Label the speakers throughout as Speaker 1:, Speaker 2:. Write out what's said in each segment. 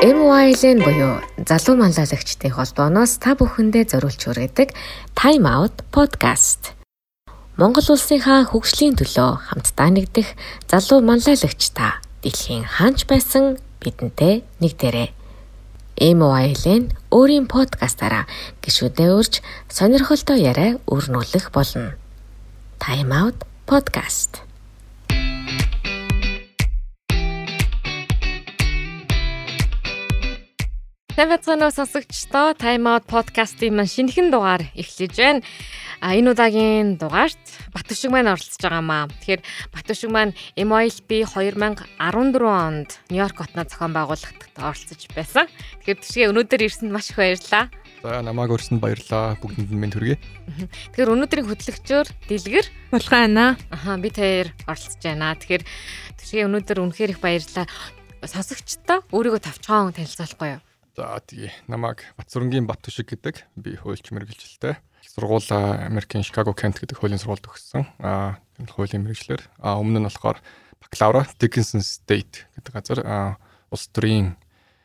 Speaker 1: MYLN буюу залуу манлайлагчдын холбооноос та бүхэндээ зориулж хүргэдэг Time Out podcast. Монгол улсынхаа хөгжлийн төлөө хамтдаа нэгдэх залуу манлайлагч та дэлхийн хаанч байсан бидэнтэй нэгдэрээ. MYLN өөрийн подкастаараа гişүдээ урьж сонирхолтой яриа өрнүүлэх болно. Time Out podcast. Сайн бацгаана сонсогчдоо Time Out podcast-ийн маань шинэхэн дугаар эхлэж байна. А энэ удаагийн дугаарт Батүшиг маань оролцож байгаа маа. Тэгэхээр Батүшиг маань MOLB 2014 онд Нью-Йорк хотноо зохион байгуулагт оролцож байсан. Тэгэхээр тийшээ өнөөдөр ирсэнд маш их баярлалаа.
Speaker 2: За намайг өрсөнд баярлалаа. Бүгдэнд минь хүргэе.
Speaker 1: Тэгэхээр өнөөдрийн хөтлөгчөөр Дэлгэр
Speaker 3: Булгана.
Speaker 1: Аха би таяр оролцож байна. Тэгэхээр тийшээ өнөөдөр үнэхээр их баярлалаа. Сонсогчдоо өөрийгөө тавчхан танилцуулахгүй юу?
Speaker 2: За тэгээ намайг Батсүрэнгийн Баттүшиг гэдэг би хуульч мэрэгжилтэй. Сургууль Америкийн Chicago Kent гэдэг хуулийн сургуульд төгссөн. Аа хуулийн мэрэгчлэр. Аа өмнө нь болохоор бакалавра Dickinson State гэдэг газар улс төрийн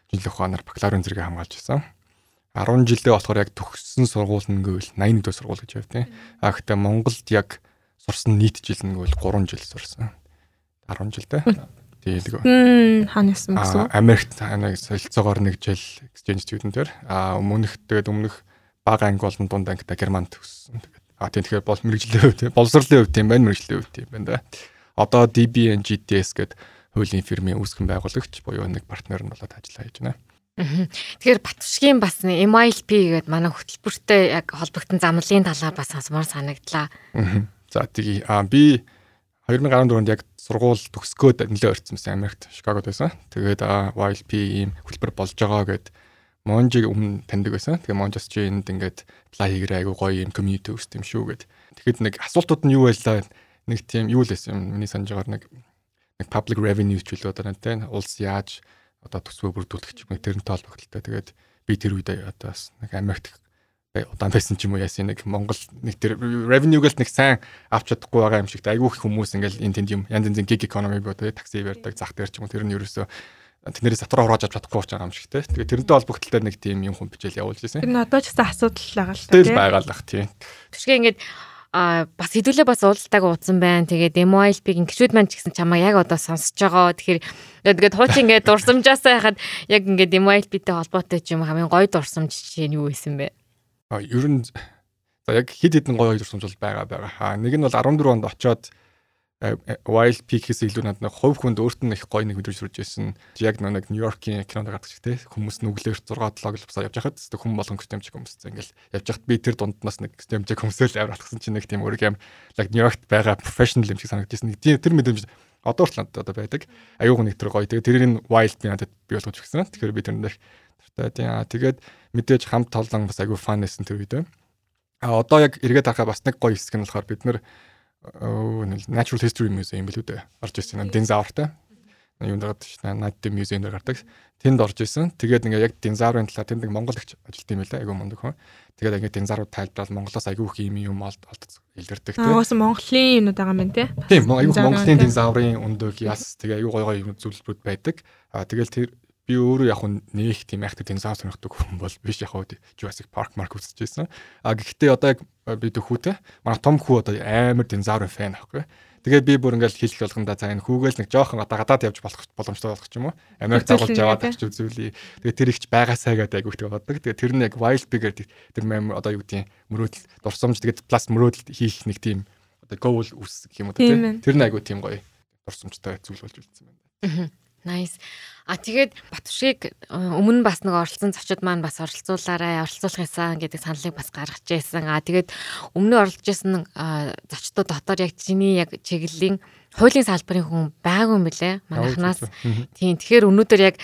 Speaker 2: жинлэх ухаанаар бакалаврын зэрэгээ хамгаалж байсан. 10 жилдээ болохоор яг төгссөн сургууль нь гэвэл 81 дэх сургууль гэж явдیں۔ Аа гэхдээ Монголд яг сурсан нийт жил нь гэвэл 3 жил сурсан. 10 жилдээ
Speaker 3: дийлгөө. Хаанаас юм гэсэн?
Speaker 2: Америкт нэг солилцоогоор нэг жил exchange student-ээр а өмнөх тэгээд өмнөх бага анги болон дунд ангита германд төгссөн. Тэгээд а тийм тэгэхээр бол мэрэгжлийн хувьд боловсролын хувьд тийм байна мэрэгжлийн хувьд тийм байна да. Одоо DBN GTS гэдэг хуулийн фирмийн үүсгэн байгуулагч буюу нэг партнер нь болоод ажиллаа хийж байна.
Speaker 1: Тэгэхээр Батушгийн бас MILP гэдэг манай хөтөлбөртэй яг холбогдсон замлын талаар бас сонсомоор санагдлаа.
Speaker 2: За а би 2014 онд яг сургууль төгсгөөд нэлээ орцсон байсан Америкт Чикагод байсан. Тэгээд YLP ийм хөтөлбөр болж байгаа гэд Монжиг өмнө таньдаг байсан. Тэгээ Монжас чи энд ингээд apply хийгэрэй айгу гоё юм community үүст юм шүү гэд. Тэгэхэд нэг асуултууд нь юу байлаа нэг тийм юу л байсан юм. Миний санаж байгаа нэг нэг public revenue ч үлээ одоо тийм улс яаж одоо төсвөө бүрдүүлэх ч юм тэрнтэй холбогдолтой. Тэгээд би тэр үед одоо бас нэг Америкт удаан байсан ч юм уу яасан нэг Монгол нэг тэр revenue-гээл нэг сайн авч чадахгүй байгаа юм шиг айгүй их хүмүүс ингээл энэ тэнд юм янз янзын gig economy бодоо такси ярьдаг зах дээр ч юм уу тэр нь ерөөсөө тэднэрээс сатураа хурааж авч чадахгүй байгаа юм шиг те. Тэгээ тэрнтэй холбогдлоо нэг тийм юм хүн бичээл явуулж байсан.
Speaker 3: Тэр нь одоо ч гэсэн асуудал байгаа л
Speaker 2: та тийм. байгаа л ах тийм.
Speaker 1: Тэшгээ ингээд а бас хэдүүлээ бас уулзалтайг уудсан байна. Тэгээд MOLB-ийн гişүүд маань ч гэсэн чамаа яг одоо сонсож байгаа. Тэгэхээр тэгээд хуучин ингээд дурсамжаасаа яхад яг ингээд MOLB-тэй холбоотой ч юм хамгийн гоё дурсамж жишээ нь юу байсан бэ?
Speaker 2: Ер нь за яг хэд хэдэн гоё дурсамж бол байгаа байгаа. А нэг нь бол 14 онд очоод Wild Peak-ээс илүү надад хувь хүнд өөрт нь их гоё нэг мэдрэмж төрж байсан. Яг нэг Нью-Йоркийн кинонд гардаг шиг те хүмүүс нүглээр 6 7 гэлбсаар явж хахад тест хүм болон гэмжиг хүмүүс ингээл явж хахад би тэр дунднаас нэг гэмжиг хүмүүсэл авир алхсан чинь нэг тийм өөрөг юм яг Нью-Йоркт байгаа professional юм шиг санагдчихсан. Тэр мэдрэмж одоо ч надад одоо байдаг. Аюуг нэг тэр гоё. Тэгээ тэрийг Wild би надад бий болгож өгсөн. Тэгэхээр би тэр нэр тартай. Тэгээд мэдээж хамт толон бас аюу фан нэсэн тэр үед. А одоо яг эргээд харахаа бас нэг гоё хэсэг нь болохоор бид нэр Natural History Museum билүү дээ. Орж ирсэн динзавртай. Юунд гардаг ш нь Night Museum дээр гардаг. Тэнд орж исэн. Тэгээд ингээ яг динзаврын талаар тэнд нэг монгол ихч ажилт юм байлаа. Айгу мундаг хүн. Тэгээд ингээ динзаврууд тайлбарлал Монголоос айгу их юм юм олд илэрдэг
Speaker 3: тийм. Аас Монголын юмуд байгаа юм тий.
Speaker 2: Тийм айгу Монголын динзаврын өндөг яс тэгээ айгу гой гой юм зүйлбүүд байдаг. А тэгэл тэр би өөрөө яг нээх тийм айхтар динозавр сонирхдаг хүн бол биш яг Jurassic Park марк үзчихсэн. А гэхдээ одоо яг би дөхүүтэй манай том хүү одоо амар динозаврын фэн аахгүй. Тэгээд би бүр ингээл хэл болгонда цаа энэ хүүгээл нэг жоохон одоо гадаад явж болох боломжтой болох ч юм уу. Америк загуулж яваад авч үзүүлээ. Тэгээд тэр ихч байгаасаа гэдэг айгүйхтэй боддог. Тэгээд тэр нь яг wild bigger тэр мэм одоо юу гэдгийг мөрөөдөл дурсамж тэгээд плюс мөрөөдөл хийх нэг тийм одоо goal үс гэх юм уу тийм. Тэр нь айгүй тийм гоё дурсамжтай зүйл болж үлдсэн байна.
Speaker 1: Nice. А тэгээд Батушиг э, өмнө бас нэг оролцсон зочид маань бас оролцуулаарай, оролцуулах юмсан гэдэг саналыг бас гаргаж байсан. А тэгээд өмнө оролцож байсан зочдод дотор яг чиний яг чиглэлийн хуулийн салбарын хүн байгаагүй юм бэлээ. Манайхнаас. Тийм. Тэгэхээр өнөөдөр яг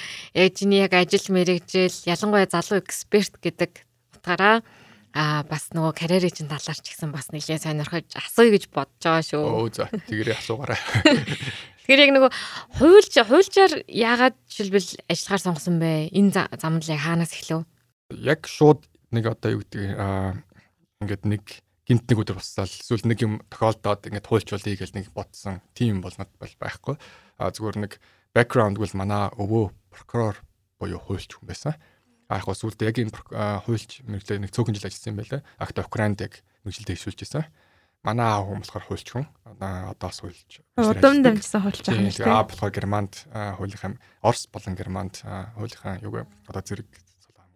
Speaker 1: чиний яг ажил мэрэгжил, ялангуяа залуу эксперт гэдэг утгаараа а бас нөгөө карьерийн чинь талаар ч гэсэн бас нэлээд сонирхож асууя гэж бодож байгаа шүү.
Speaker 2: Өө за тэгэрээ асуугаарай.
Speaker 1: Тэгэхээр яг нөгөө хуульч хуульчаар яагаад жишээлбэл ажиллахаар сонгосон бэ? Энэ замналыг хаанаас эхлэв?
Speaker 2: Яг шууд нэг одоо юу гэдэг аа ингээд нэг гинт нэг өдөр буссаал эсвэл нэг юм тохиолдоод ингээд хуульчлуулъя гэж нэг бодсон тийм бол над бол байхгүй. А зүгээр нэг бэкграунд гэвэл манай өвөө прокурор буюу хуульч хүн байсан. А яг сүүлд яг энэ хуульч мэрэгчлээ нэг цөөхөн жил ажилласан юм байлаа. Агт Украинд яг мэрэгчлээ дэвшүүлж байсан. Манай аав хүн болохоор хуульч хүн. Одоо бас хуульч.
Speaker 3: Удам дамжсан хуульч
Speaker 2: байгаа юм шиг. Аа болохоор Германд хуулийнхаа Орос болон Германд хуулийнхаа юу одоо зэрэг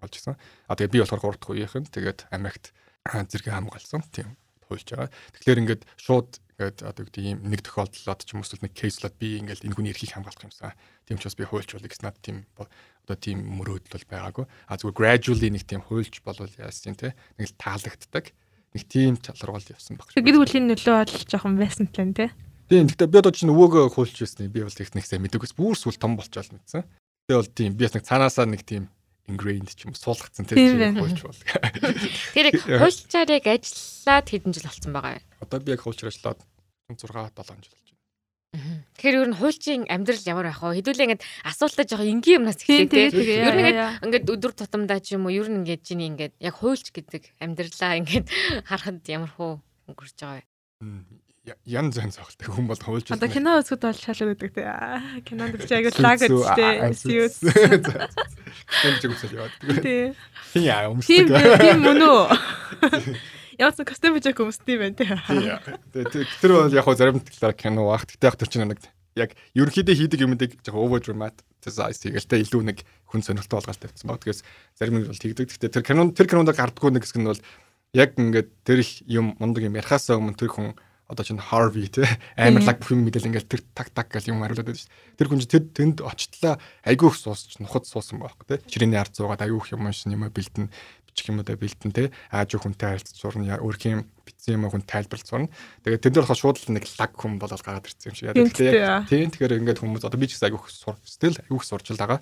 Speaker 2: хамгаалж исэн. А тэгээ би болохоор 3 дахь үеийнхэн тэгээд Америкт зэрэг хамгаалсан. Тийм хуульч байгаа. Тэгэхээр ингээд шууд ингээд одоо гэдэг ийм нэг тохиолдлоод ч юм уу нэг кейслоод би ингээд энэ хүний эрхийг хамгаалах юмсан. Тийм ч бас би хуульч бол гэсэн над тийм одоо тийм мөрөөдөл бол байгаагүй. А зүгээр gradually нэг тийм хуульч болвол яасан те нэг л таалагддаг. Нэг тийм чалгарвал явсан баг.
Speaker 3: Гэр бүлийн нөлөө бол жоохон байсан тань те.
Speaker 2: Тийм гэхдээ би одоо чинь өвөөгөө хуульч байсан. Би бол их нэг сайн мэдээгүй бүр сүл том болчоод мэдсэн. Тэгээ бол тийм би бас нэг цаанаасаа нэг тийм ingrained ч юм уу суулгацсан тийм хуульч бол.
Speaker 1: Тэр хуульчаар яг ажиллаад хэдэн жил болсон байгаа юм?
Speaker 2: Одоо би яг хуульчаар ажиллаад 6 7 жил
Speaker 1: Тэгэхээр ер нь хуульчийн амьдрал ямар байх вэ? Хэдүүлээ ингээд асуултаа жоохон энгийн юмнаас эхлэв тийм. Ер нь ингээд ингээд өдөр тутамдаа ч юм уу ер нь ингээд чиний ингээд яг хуульч гэдэг амьдралаа ингээд харахад ямар хөө өнгөрч байгаа вэ?
Speaker 2: Ян зэн цогтой хүн бол хуульч.
Speaker 3: Одоо кино үзэхэд бол шал өгдөг тийм. Кинонд ч аяг лаг гэдтэй. Сиус.
Speaker 2: Тийм ч үсэл яваад. Тийм. Тийм яа өмсдөг.
Speaker 3: Тийм мөн үү? Яац костюм bijak өмсдөй байна тий.
Speaker 2: Тэр бол яг зарим талаар кино баг. Тэгтээ яг тэр чинь нэг яг ерөнхийдөө хийдэг юмдыг яг over dramatize хийгээл тэ илүү нэг хүн сонирхолтой болгоод тавьсан баг. Тэгээс зарим нь бол тэгдэг. Тэгтээ тэр кинон тэр кинонд гардггүй нэг хэсэг нь бол яг ингээд тэр их юм мундаг юм ярихаас өмнө тэр хүн одоо чинь Harvey те амар лаг бүх юм мэдэл ингээл тэр так так гэл юм хариулаад байдаг шүү дээ. Тэр хүн чинь тэр тэнд очтлаа айгүй их суусч нухад суусан байхгүй те. Чирээний ард зуугаад айгүй их юм шин юм бэлдэн бичих юм уу да бэлдэн те. Ааж хүнтэй харилцаж сурна өөрхийн битсэн юм хүн тайлбарлаж сурна. Тэгээд тэнд болохоор шууд л нэг лаг хүн болол гараад ирсэн юм шиг яа. Тэгэхээр тийм тэгэхээр ингээд хүмүүс одоо би ч гэсэн айгүй их сур стил айгүй их сурч л байгаа.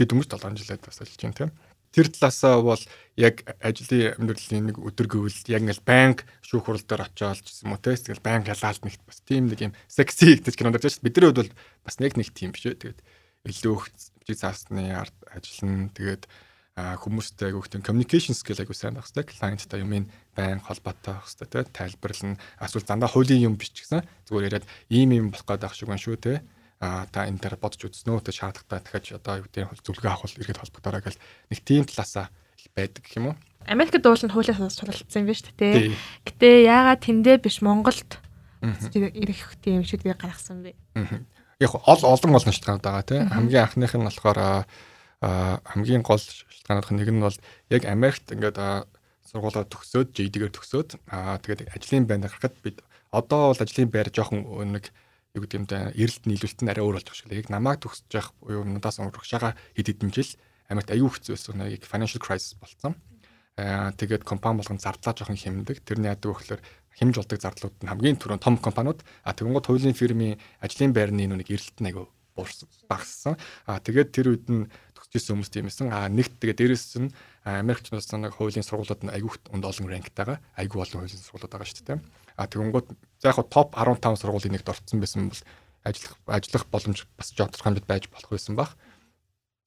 Speaker 2: Би дөнгөж 7 жилээд бас ажиллаж байна те тэр талаасаа бол яг ажлын амьдралын нэг өдөр гэвэл яг ингээл банк шүүх хурал дээр очиод ч юм уу те тэгэл банк ялаалт нэгт бас тийм нэг юм секси гэдэг кинонд дэж бидний хувьд бол бас нэг нэг тийм биш үү тэгээд илүү их бичиг заасны ард ажиллана тэгээд хүмүүстэй айгүйх тийм communication skill айгүй сайн байх хэрэгтэй. Клиенттай юмын байн холбоотой байх хэрэгтэй те тайлбарлана эсвэл дандаа хуулийн юм бичсэн зүгээр яриад ийм юм болох байх шиг байна шүү те а та энэ дээр бодож үзснөө тэ шаардлагатай дахиад одоо юу гэдэг зөвлөгөө авах иргэд холбогдорой гэл нэг тийм талаасаа байдаг гэх юм уу.
Speaker 3: Америкт уул нь хуулиас суралцсан юм байна шүү дээ. Гэтэ яагаад тэндээ биш Монголд ирэх тийм шийдвэр гаргасан бэ?
Speaker 2: Яг ол олон олон шалтгаанууд байгаа тийм хамгийн анхных нь болохоор хамгийн гол шалтгаануудын нэг нь бол яг Америкт ингээд сургуулаа төгсөөд JD-гээр төгсөөд тэгээд ажлын байранд гарахад бид одоо бол ажлын байр жоохон нэг юу гэдэг юм да эрэлт нийлүүлэлт нь арай өөр болж байгаа шүү. Яг намайг төгсөж явах буюу надаас урагшаага хэд хэдэн жил Америкт аюу хэцүү байсан нэг financial crisis болсон. Аа тэгээд компани болгон зардлаа жоохон хэмндэг. Тэрний яадаг вөхлөөр хэмж болдог зардлууд нь хамгийн түрүүн том компаниуд а тэгэнгүүт хуулийн фирмийн ажлын байрны нэг эрэлт нь аягүй багассан. А тэгээд тэр үед нь төгсөж хүмүүс тиймсэн. А нэгт тэгээд дээрэс нь Америкчнаас нэг хуулийн сургуулиуд нь аягүй өнд олон ранктайгаа аягүй олон хуулийн сургуулиуд байгаа шүү дээ. А тэгэнгүүт за яг топ 15 сургуулийн нэгт орцсон байсан бол ажиллах ажиллах боломж бас жоохох хэмжээд байж болох байсан баг.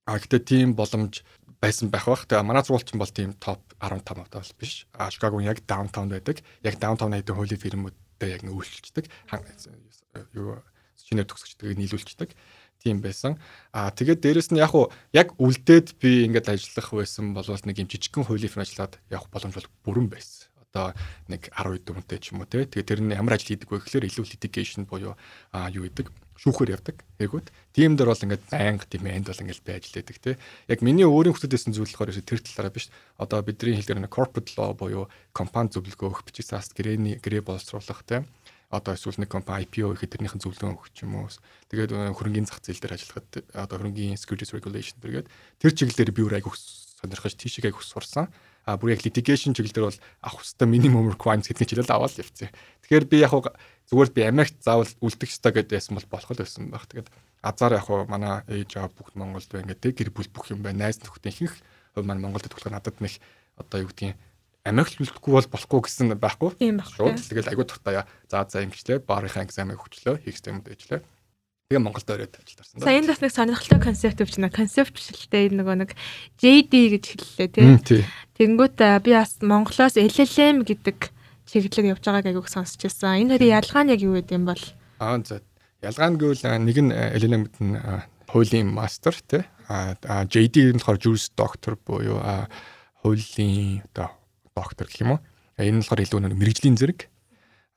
Speaker 2: А гэтээ тийм боломж байсан байх бах. Тэгээ манай сургуульч бол тийм топ 15 авдаг бол биш. А Чикагогийн яг даунтаунд байдаг. Яг даунтаун хэдэн хуулийн фирмүүдтэй яг нүүлчдэг. Юу шинээр төгсөгчдгийг нийлүүлцдэг. Тийм байсан. А тэгээд дээрэс нь яг уу яг үлдээд би ингээд ажиллах байсан бол нэг юм жижигхэн хуулийн фирм ажиллаад явах боломж бол бүрэн байсан одоо нэг 10 дөрөвтэй ч юм уу те. Тэгээ тэр нь ямар ажил хийдэг вэ гэхээр илүү litigation буюу а юу гэдэг шүүхээр явдаг. Ээгүүд тийм дээр бол ингээд байнга demand бол ингээд байж лээдэг те. Яг миний өөрийн хүсэлтэйсэн зүйл болохоор тэр талаараа биш. Одоо бидний хэлдгээр нэг corporate law буюу компани зөвлөгөө өгөх бичиг цаас грэний грэ боловсруулах те одоо эсвэл нэг компани IPO ихэд тэрнийхэн зөвлөгөө өгч юм уу. Тэгээд хөрөнгөний зах зээл дээр ажиллахад одоо хөрөнгөний securities regulation тэргээд тэр чиглэлээр би өөр айгүйх сонирхож тийшээ айгүйх сурсан а бүр яг litigation чиглэл дээр бол авах хэвээр minimum requirements гэдгийг хэлэл аваад явцсан. Тэгэхээр би яг зүгээр би Америкт заавал үлдэх ёстой гэдээсэн бол болох л байсан баг. Тэгээд азар яг манай ээж аа бүгд Монголд байна гэдэг гэр бүл бүх юм байна. Найз нөхдөд ихэнх хувь маань Монголд болохоор надад нэг одоо юу гэдгийг Америкт үлдэхгүй бол болохгүй гэсэн байхгүй.
Speaker 3: Тийм баг.
Speaker 2: Шууд тэгэл айгуу туртаа за за ингэчлээ. Баарынхаа экзамыг хүчлээ. Хийх юмд ээжлээ. Тэгээ Монголд ороод ажилласан.
Speaker 3: Сая энэ бас нэг сонирхолтой концепт өвч нэ. Концепт бишэлтэй нөгөө нэг JD гэж хэллээ тий. Тэнгүүт би бас Монголоос LLM гэдэг чиглэлээр явж байгааг айгүйх сонсч байсан. Энэ хоёрын ялгаа нь яг юу гэдэм бол?
Speaker 2: Аа за. Ялгаа нь гэвэл нэг нь LLM гэдэг нь хуулийн мастер тий а JD нь болохоор juris doctor буюу хуулийн одоо доктор гэх юм уу энэ нь болохоор илүү нэг мэрэгжлийн зэрэг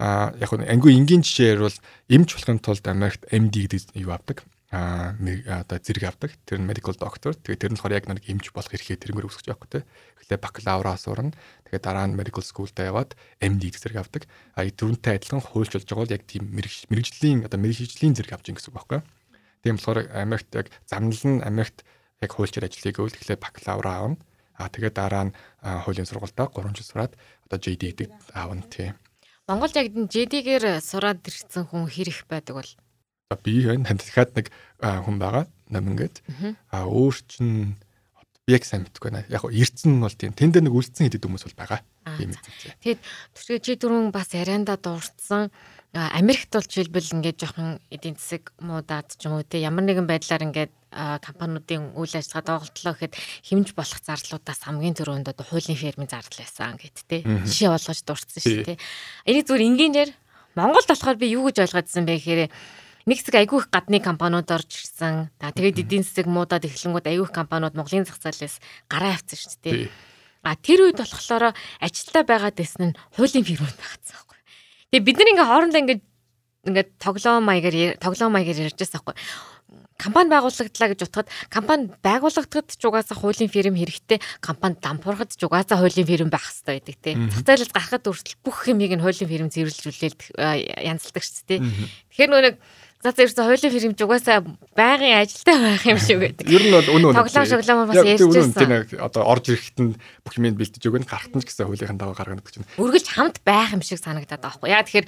Speaker 2: а яг нь ангүй энгийн жишээр бол эмч болохын тулд Америкт MD гэдэг юу авдаг а одоо зэрэг авдаг. Тэр нь medical doctor. Тэгээ тэр нь болохоор яг нэг эмч болох эрхээ тэрнгээр үүсгэж байгаа хөөхтэй. Эхлээ бакалавра сурна. Тэгээ дараа нь medical school-д яваад MD зэрэг авдаг. А түрүүнтэй адилхан хуульч болж байгаа бол яг тийм мэрэгжлийн одоо мэрэгжлийн зэрэг авч ин гэсэн үг байхгүй. Тийм болохоор Америкт яг замнал нь Америкт яг хуульчаар ажиллая гэвэл эхлээ бакалавра аавна. А тэгээ дараа нь хуулийн сургуультаа 3 жил сураад одоо JD гэдэг аавна тийм.
Speaker 1: Монголд яг JD-гээр сураад ирсэн хүн хэрэг байдаг бол
Speaker 2: би байна. Дахиад нэг хүн байгаа. Номингээд. А өөр чинь би яг сайн мэдгүй байна. Яг эрдсэн нь бол тийм тэнд нэг үлдсэн хэдэд хүмүүс бол байгаа. Тийм
Speaker 1: мэдээ. Тэгэд түрхээ чи дөрөв бас ярианда дурдсан Америкт бол жишээлбэл ингээд жоохон эдийн засаг муудаад ч юм уу те ямар нэгэн байдлаар ингээд компаниудын үйл ажиллагаа доголдлоо гэхэд хэмж болох зарлуудаас хамгийн түрүүнд одоо хуулийн фермийн зардал байсан гэд те жишээ болгож дурдсан шүү те. Энийг зүгээр энгийнээр Монголд болохоор би юу гэж ойлгоодсэн бэ гэхээр нэг хэсэг айгүй их гадны компаниуд орж ирсэн. Тэгээд эдийн засаг муудаад эхлэнгүүд айгүй их компаниуд Монголын зах зээлээс гараа авчихсан шүү дээ. А тэр үед болохоор ажилтаа байгаад байсан нь хуулийн фирмүүд багцсан байхгүй. Тэгээд бид нар ингээ хоорондоо ингээ ингээд тоглоом маягаар тоглоом маягаар ярьж байсан байхгүй компани байгуулагдлаа гэж утгад компани байгуулагдахад ч угаасаа хуулийн фирм хэрэгтэй компани дампуурахад ч угаасаа хуулийн фирм байх хэрэгтэй байдаг тий. Зах зээлээс гарахад хүртэл бүх хэмийг нь хуулийн фирм зэрүүлжүүлээд янзалдаг шүү дээ. Тэгэхээр нөгөө нэг За зэрэг хуулийн фирмж угаасаа байнгын ажилтай байх юм шиг байдаг.
Speaker 2: Ер нь бол үнэн үнэн.
Speaker 1: Тоглоом шоглоом бас ярьжсэн.
Speaker 2: Тийм одоо орж ирэхэд нь бүх юм бэлдэж өгөн гарахтан ч гэсэн хуулийнхаа дагуу гаргана гэж байна.
Speaker 1: Үргэлж хамт байх юм шиг санагдаад байгаа байхгүй. Яа тэгэхээр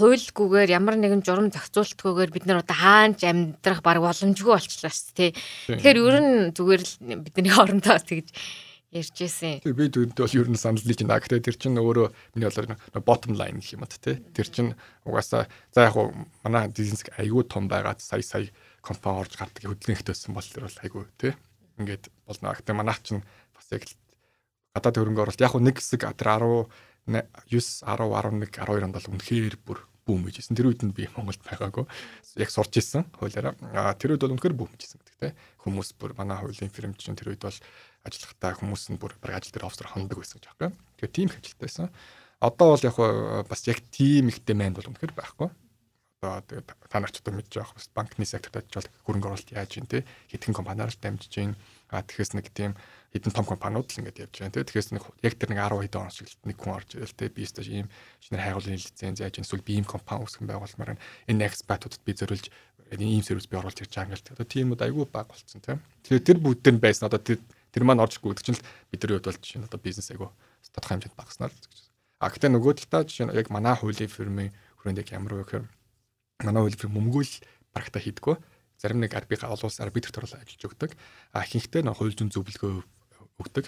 Speaker 1: хуйлгүйгээр ямар нэгэн журам зохицуултгүйгээр бид нар одоо хаанч амьдрах баг боломжгүй болчихлоо шүү дээ. Тэгэхээр ер нь зүгээр л бидний хоорондоо тэгж ярьж ирсэн.
Speaker 2: Тэг би дүнд бол ер нь санал нийж байна. Гэхдээ тэр чинь өөрөө миний болоор bottom line гэх юм уу те. Тэр чинь угаасаа за яг уу манай бизнес айгүй том байгаад сая сая компани орж гардаг хөдөлгөөнт байсан бол тэр бол айгүй те. Ингээд болно. Гэхдээ манайх чинь бас яг гадаад хөрөнгө оруулалт яг нэг хэсэг тэр 10 9 10 11 12 онд бол үнэхээр бүр бүүм гэжсэн. Тэр үед нь би Монголд байгаагүй. Яг сурч ирсэн хуулиараа. Тэр үед бол үнэхээр бүүм гэжсэн гэдэг те. Хүмүүс бүр манай хуулийн фирм чинь тэр үед бол ажиллахдаа хүмүүс нь бүр баг ажил дээр офсор хондог байсан гэж юм. Тэгээ тийм их ажилтай байсан. Одоо бол яг бас яг тийм их demand бол үнэхээр байхгүй. Одоо тэгээ та нар ч одоо мэдж байгаа бас банкны секторт ажиллаж хөрөнгө оруулалт яаж юм те? Хэдхэн компаниар дамжиж гин а тэгэхээр нэг тийм хэдэн том компаниуд л ингэж явж байгаа те? Тэгэхээр нэг яг тэр нэг 10 хэдэн он шиг нэг хүн орж ирэл те? Би өстой ийм шинээр хайгуулын лиценз яаж эсвэл би ийм компани үүсгэн байгуулмаар энэ экспатуудад би зөриулж ийм сервис би оруулж ирж байгаа юм л те? Тийм үд айгүй баг болцсон те. Тэгэхээр тэр бүгд нь байсан. Одоо тэр Тэр маань орж ирэх гэдэг чинь л бидний хувьд бол жишээ нь одоо бизнес айгу тодорхой хэмжээнд багаснаар л гэж. А гэхдээ нөгөө талдаа жишээ нь яг манай хуулийн фирмын хүрээнд яг ямар вэ гэхээр манай хуулийн фирм мөнгөл барагта хийдгүү. Зарим нэг арби олон улс арбитрт оруулаад ажиллаж өгдөг. А ихэнхдээ нөө хууль зүйн зөвлөгөө өгдөг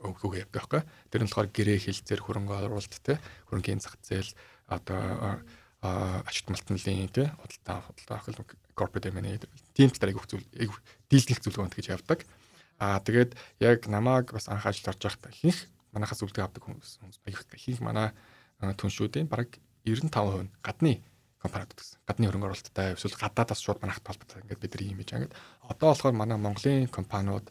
Speaker 2: өгөхөө явдаг байхгүй. Тэр нь болохоор гэрээ хилцээр хөрөнгө оруулалт те хөрөнгөний зах зээл одоо ачт малтналын те худалдаа худалдаа ахил corporate M&A тийм талаар айгүйх зүйл дийлдэх зөвлөгөө гэж явдаг. Аа тэгээд яг намааг бас анх ажил орж байхдаа ихэнх манахаас үлдээ авдаг хүмүүс хүмүүс ихэнх манай түншүүдийн бараг 95% нь гадны компаниуд гэсэн. Гадны хөрөнгө оруулалттай эсвэл гадаадаас шууд манайхад холбоотой ингээд бид нар юм хийж ингээд одоо болохоор манай Монголын компаниуд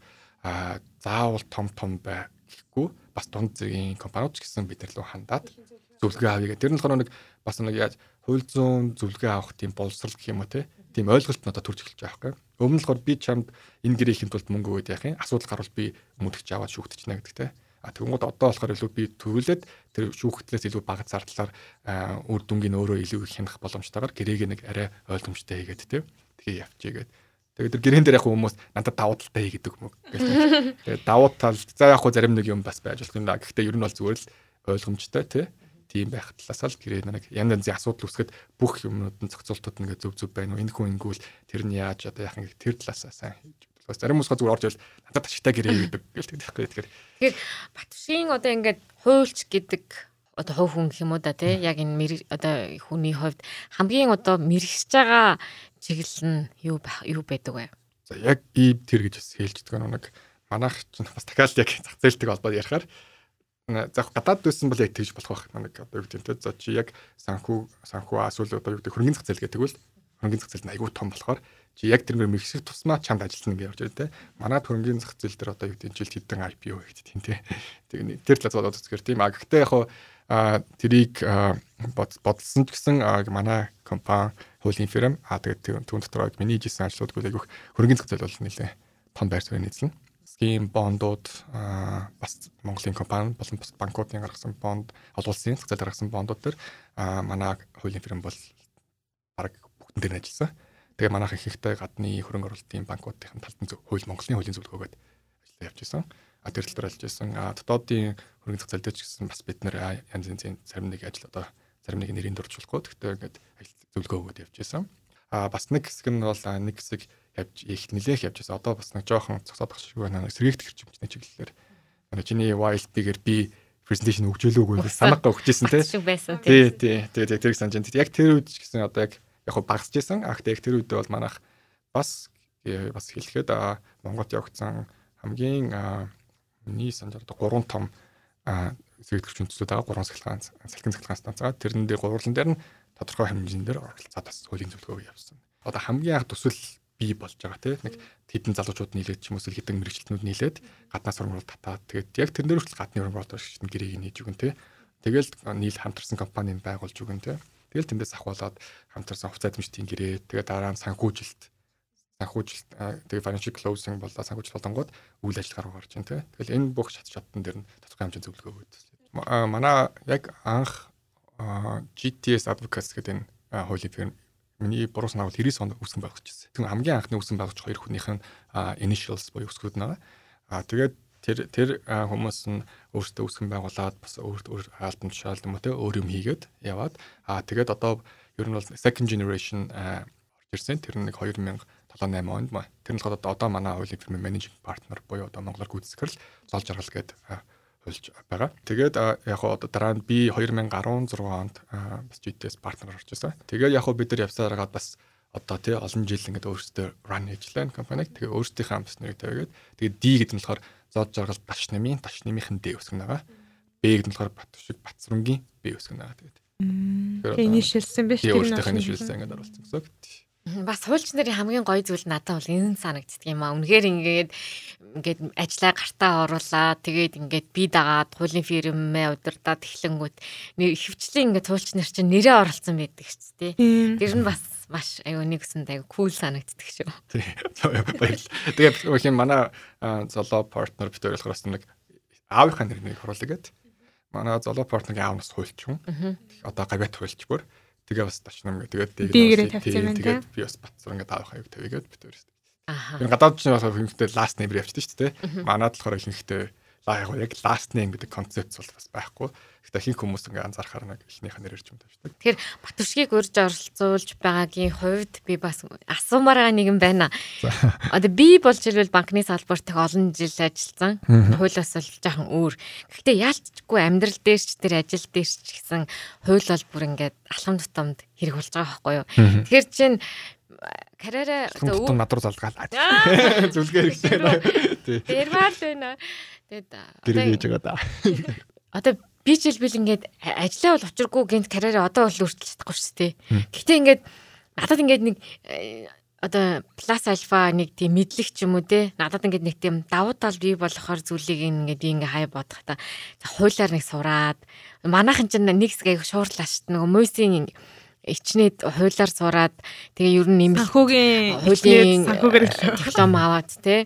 Speaker 2: аа заавал том том бай гэхгүй бас дунд зэргийн компаниуд ч гэсэн бид нар лөө хандаад зөвлөгөө авъя гэх. Тэр нь болохоор нэг бас нэг яаж хууль зүйн зөвлөгөө авах тийм боловсрал гэх юм уу те тийм ойлголт нь одоо төрж эхэлж байгаа байхгүй. Өмнө нь болохоор би чамд энэ гэрээ хийх тулд мөнгө өгөөд яах юм. Асуудал гарвал би мөнгөч аваад шүүгдчихнэ гэдэг те. А тэгвэл одоо болохоор илүү би төвлөд тэр шүүхтлээс илүү бага зардлаар үр дүнгийн өөрөө илүү их хянах боломжтойгоор гэрээг нэг арай ойлгомжтой хийгээд те. Тэгээ явчихъя гэдэг. Тэгээд тэр гэрэн дээр яг хүмүүс надад давуу талтай хий гэдэг юм. Тэгээд давуу тал за яг зарим нэг юм бас байж болох юм да. Гэхдээ ер нь бол зүгээр л ойлгомжтой тий тийм байх талаас л гэрээ нэг янз янзын асуудал үүсгэхэд бүх юмнууд нь зохицуултууд ингээ зөв зөв байна уу? Энэ хүн ингүүл тэр нь яаж одоо ингээ тэр талаас сайн хийж бас зарим хүмүүс зүгээр орж ирэл надад ашигтай гэрээ гэдэг гэлтэй байхгүй тэгэхээр. Тэгэхээр
Speaker 1: Батшийн одоо ингээд хуульч гэдэг одоо хувь хүн гэх юм уу да тий? Яг энэ одоо хүний хувьд хамгийн одоо мэрэгсэж байгаа чиглэл нь юу юу байдаг вэ?
Speaker 2: За яг ийм тэр гэж бас хэлждэг нэг манайх ч бас дахиад яг зах зээлтэй холбоод ярихаар за гадаад байсан бол яг тэгж болох байх нэг одоо юу гэдэг нь за чи яг санхүү санхүү эсвэл одоо юу гэдэг хөрөнгөний зах зээл гэдэг үл хөрөнгөний зах зээл нь айгүй том болохоор чи яг тэрнэр мэрэгсэх тусмаа чамд ажиллана гэж явж байгаа те. Манай хөрөнгөний зах зээл дээр одоо юу гэдэг жилд хэдэн IPO хийгдэж тийм те. Тэгээ тэр талаас бодоод үзэхээр тийм а гэхдээ яг а тэрийг бодсон ч гэсэн манай компани хуулийн фирм а тэгээд түүн дотор миний хийсэн ажлууд айгүйх хөрөнгөний зах зээл бол нэлээ том байр суурь нийцлэн. Scheme бондууд бас Монголын компани болон бас банкуудын гаргасан бонд, олон улсын зах зээл гаргасан бондууд төр манай хуулийн фирм бол баг бүгдэн дээр ажилласан. Тэгээ манайх их ихтэй гадны хөрөнгө оруулалтын банкуудын талд нь хууль Монголын хуулийн зөвлөгөөгөөд ажиллаа явж исэн. А тэр тал дээр ажиллаж исэн. А дотоодын хөрөнгө зах зээл дээр ч гэсэн бас бид нэр янз янзын зарим нэг ажил одоо зарим нэг нэрийн дурдчихгүй. Гэхдээ ингээд ажил зөвлөгөө өгөөд явж исэн. А бас нэг хэсэг нь бол нэг хэсэг явж их нилээх явж исэн. Одоо бас нэг жоохон цогцоод ахчих шиг байна. Сэргийгт хэрчмчний чиглэлээр. Манай чиний YLP-гээр би презентацийн өгчөөлөөгүй санаагаа өгчээсэн тий. Тий, тий. Тэгээ тэрийг санаж байна. Яг тэр үед гэсэн одоо яг яг хөө багасж исэн. Ах тэг тэр үедээ бол манайх бас бас хэлэхэд Монголд явагдсан хамгийн миний санджаар 3 том зэрэгтгэж үндэслүүд байгаа 3 сахилгаан салхин сахилгаан станц байгаа. Тэрэн дээр гурлан дээр нь тодорхой хэмжээндээр оролцоод бас хуулийн зөвлөгөө явуулсан. Одоо хамгийн анх төсөл бий болж байгаа тийм нэг хэдэн залуучууд нийлээд ч юм уу хэдэн мэрэгчлэтнүүд нийлээд гаднаас сургууль татаад тэгээд яг тэрнэр хүртэл гадны уран болоод шин гэрээг нээж өгөн тийм тэгэл нийл хамтарсан компаниг байгуулж өгөн тийм Тэгэл тэндээс ахуулаад хамтарсан хувьцаа эзэмшдгийн гэрээ. Тэгээ дараа нь санхүүжилт санхүүжилт тэгээ financial closing болоо санхүүжилт болонгууд үйл ажиллагаа руу гарч ийн тэ. Тэгэл энэ бүх шат шатн дээр нь тодорхой хэмжээнд зөвлөгөө өгöd. Манай яг анх GTS Advocates гэдэг энэ хуулийн миний буруу санаа бол 90 онд үүсгэн байгуулчихсан. Тэгвэл хамгийн анхны үүсгэн байгуулж хоёр хүнийх нь initials буюу өсгүүд нь байгаа. Аа тэгээд тэр тэр хүмүүс нь өөртөө үсгэн байгуулад бас өөр өөр хаалтан тушаал юм уу те өөр юм хийгээд яваад аа тэгээд одоо ер нь бол second generation орж ирсэн тэр нэг 2000 7 8 онд маа тэр нь л одоо манай хуулийн фирмийн менежинг партнер буюу одоо Монголоор гүйцэтгэл зол жаргал гээд хуульж байгаа. Тэгээд яг одоо дараа нь би 2016 онд бас GTS партнер орж ирсэн. Тэгээд яг бид нар явсараад бас одоо тий олон жил ингээд өөрсдөө run хийжлээ компаниг. Тэгээ өөрсдийнхээ амс нэрийг тавигээд тэгээд D гэдэг нь болохоор зод жаргал тач нэмийн тач нэмийнхэн Д өсгөн байгаа. Б гэдэг нь болохоор бат шиг бацрунгийн Б өсгөн байгаа тэгээд.
Speaker 3: Тэгээ шилсэн биш
Speaker 2: тийм үү? Тэгээ шилсэн ингээд оруулсан гэсэн үг.
Speaker 1: Бас хуульч нарын хамгийн гоё зүйл надад бол энэ санагддаг юм аа. Үнэхээр ингээд ингээд ажиллаа гартаа оруулаа. Тэгээд ингээд би дагаад хуулийн фирмээ удирдаад эхлэнгүүт хөвчлийн ингээд хуульч нар чинь нэрээ оролцсон байдаг ч тийм. Тэр нь бас маш аюу нэгсэн аюу кул санагддаг шүү.
Speaker 2: Тий. Баярлалаа. Тэгээд юм манай золоо партнер бид болохоор бас нэг аавынхаа нэрнийг оруулаа гээд манай золоо партнергийн аавнаас хуульч юм. Одоо гавьяат хуульч бүр. Тэгээ бас тачнам тэгээд тэгээд би бас батсар ингээд аавынхаа аюу тавигээд бид өөрөөс. Аа. Гадаад ч бас хинхтэй last name явчихдаг шүү дээ. Манайд болохоор хинхтэй яг яг last name гэдэг концепт бол бас байхгүй. Гэхдээ хин хүмүүс ингээ анзаарахаар нэг эхнийхээ нэрээр ч юм тавьдаг.
Speaker 1: Тэгэхээр Батүршгийг урьж оролцуулж байгаагийн хувьд би бас асуумаар нэг юм байна. Одоо би болж ирвэл банкны салбарт их олон жил ажилласан. Хуулиас бол жоохон өөр. Гэхдээ яалтчгүй амьдрал дээр ч тэр ажил дээр ч гэсэн хууль бол бүр ингээд алхам тутамд хэрэг болж байгаа байхгүй юу. Тэгэхээр чинь карьераа
Speaker 2: одоо над руу залгаалаад зүлгээр ихтэй.
Speaker 1: Тий. Тэрмаар байна. Тэгээд
Speaker 2: гэрээ хийж байгаа да.
Speaker 1: Одоо би ч хэлбэл ингээд ажлаа бол учиргүй гинт карьераа одоо бол чадахгүй шүү дээ. Гэхдээ ингээд надад ингээд нэг одоо плюс альфа нэг тийм мэдлэг ч юм уу те надад ингээд нэг тийм давуу тал бий болохоор зүйлийг ингээд би ингээд хай бодох та хуулиар нэг сураад манайхан ч нэг хэсэг аяг шуурлаа шүү дээ нөгөө мөсийн ичнээд хуулиар сураад тэгээ ер нь нэмэх
Speaker 3: санхүүгийн
Speaker 1: хуулийн диплом аваад те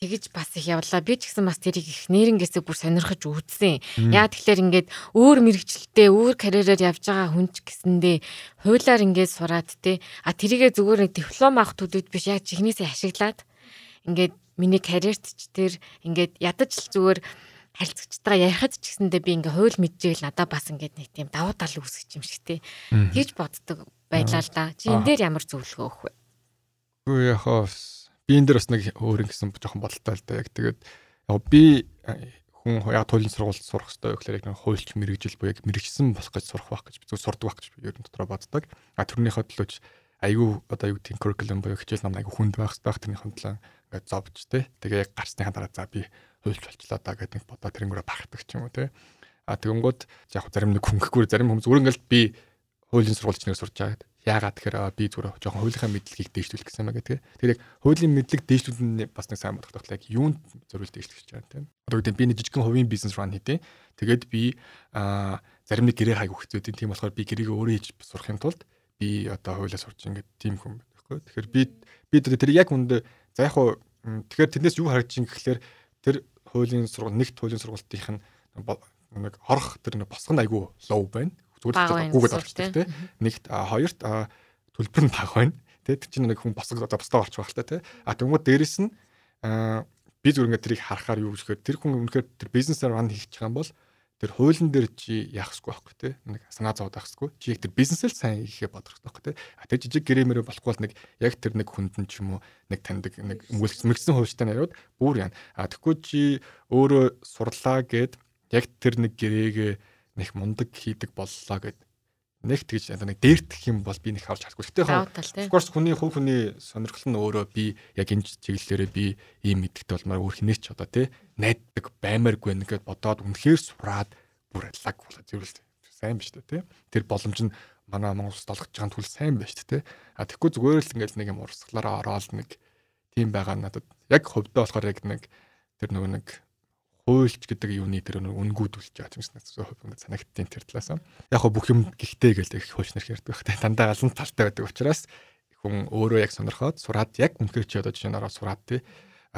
Speaker 1: тэгэж бас их явлаа. Би ч гэсэн бас тэрийг их нэрнгээсээ бүр сонирхож үзсэн. Яа тэгэхээр ингээд өөр мэрэгчлэлтэй өөр карьераар явж байгаа хүн ч гэсэндээ хуулиар ингээд сураад те а тэрийгэ зүгээр нэг диплом авах төдөд биш яг чихнээсээ ашиглаад ингээд миний карьерт ч тэр ингээд ядаж л зүгээр харилцагчтайгаа ярихад ч гэсэндээ би ингээ хууль мэдчихэл надаа бас ингээд нэг тийм давуу тал үүсгэж юм шиг те тэгж боддог байлаа л да. Чи энэ дээр ямар зөвлөгөө өгөх вэ?
Speaker 2: Үгүй яхаа би энэ дэр бас нэг өөр ингэсэн жоохон бодолтой л да. Яг тэгээд яг би хүн яг туйлын сургуульд сурах хэрэгтэй гэхээр яг хуульч мэрэгжил буюу яг мэрэгсэн болох гэж сурах байх гэж би зөв сурдаг байх гэж би ер нь дотроо боддог. А тэрнийхээ төлөөч айгүй одоо юу гэдэг curriculum буюу хичээл нам айгүй хүнд байх хэрэгтэй тэрнийхэн төлөө ингээд зовж тэ. Тэгээ яг гарсныхаа дараа за би хуульч болчлоо да гэдэг нэг бодоо тэрнгүүрээ багтдаг ч юм уу тэ. А тэгэнгүүт яг зарим нэг хүн гэхгүй зарим хүмүүс зүгээр ингээд би хуулийн сургуульч нэр сурч байгаа Яагаад тэгэхээр би зүгээр жоохон хуулийнхаа мэдлэгийг дээшлүүлэх гэсэн юм гэдэг. Тэгэхээр яг хуулийн мэдлэг дээшлүүлэх нь бас нэг сайн бодох талаа яг юунд зориулж дээшлэх гэж байгаа юм. Одоо гэдэг би нэг жижигхэн хувийн бизнес рun хийдэ. Тэгээд би аа зарим нэг гэрээ хайг өгчөөд тийм болохоор би гэрээгээ өөрөө хийж сурахын тулд би одоо хуулиа сурч ингээд тийм хүн байхгүй. Тэгэхээр би би тэр яг үндэ за яг хуу тэгэхээр тэрнээс юу харагдаж ин гэхлээр тэр хуулийн сургууль нэгт хуулийн сургалтынх нь нэг орох тэр нэг босгонд айгүй лоу байна зүгээр Google орчихдаг тий. Нэгт хоёрт төлбөр нь бага байна. Тэ тэр чинь нэг хүн босго одоо бостоо орчих байх л та тий. А тэгмүүд дээрэс нь би зүгээр ингээд тэрийг харахаар юу гэхээр тэр хүн үнэхээр тэр бизнесээр ран байгаа юм бол тэр хуулийн дээр чи яахсгүй байхгүй тий. Нэг санаа зовоод ахсгүй. Чи яг тэр бизнесэл сайн хийхээ бодох байхгүй тий. А тэр жижиг гэрэмэрэ болохгүй бол нэг яг тэр нэг хүндэн ч юм уу нэг таньдаг нэг мөлгсөн хуульчтай нарууд бүр яана. А тэгэхгүй чи өөрөө сурлаа гэд яг тэр нэг гэрээгээ нэг мундаг хийдэг боллоо гэд нэг тэгж одоо нэг дээртэх юм бол би нэг харж чадгүй. Гэтэ яг of course хүний хувь хүний сонирхол нь өөрөө би яг энэ чиглэлээрээ би ийм мэддэгтэй болмаар өөр хинээч одоо тий найддаг баймааргүй нэгэд бодоод үнэхээр сураад бүр лаг болоо зөвлөл сайн биш үү тий. Тэр боломж нь манай Монголд олгож байгаа түл сайн байна шүү дээ. А тэгэхгүй зүгээр л ингээл нэг юм урсгалаараа ороод нэг тийм байгаа надад яг хөвдөө болохоор яг нэг тэр нөгөө нэг хуульч гэдэг юуны тэр үнгүүдүүлж байгаа юм шиг надад санагдтiin тэр талаас. Яг хөө бүх юм гихтэй гээл их хуульч нар ярьдаг байх. Дандаа галан талтай байдаг учраас хүн өөрөө яг сонирхоод сураад яг үнэхээр чи одоо жишээ нь ороод сураад тий.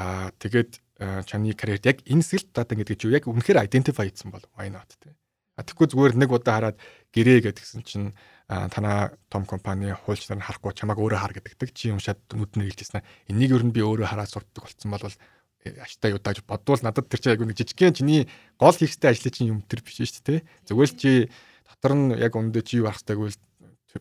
Speaker 2: Аа тэгээд чаны карьерт яг энэ скил дата гэдэг чи яг үнэхээр identify хийсэн бол why not тий. А тэггүй зүгээр нэг удаа хараад гэрээ гэдгсэн чинь танаа том компани хуульч нар харахгүй чамааг өөрөө хар гэдэг. Чи уншаад нүд нь хэлжсэн. Энийг ер нь би өөрөө хараад сурдаг болсон бол аштай юу тааж бодвол надад тэр чинь айгүй нэг жижигхэн чиний гол хийхтэй ажлын чинь юм тэр биш шүү дээ. Зүгээр л чи дотор нь яг өндөө чи юу байх хэрэгтэй гэвэл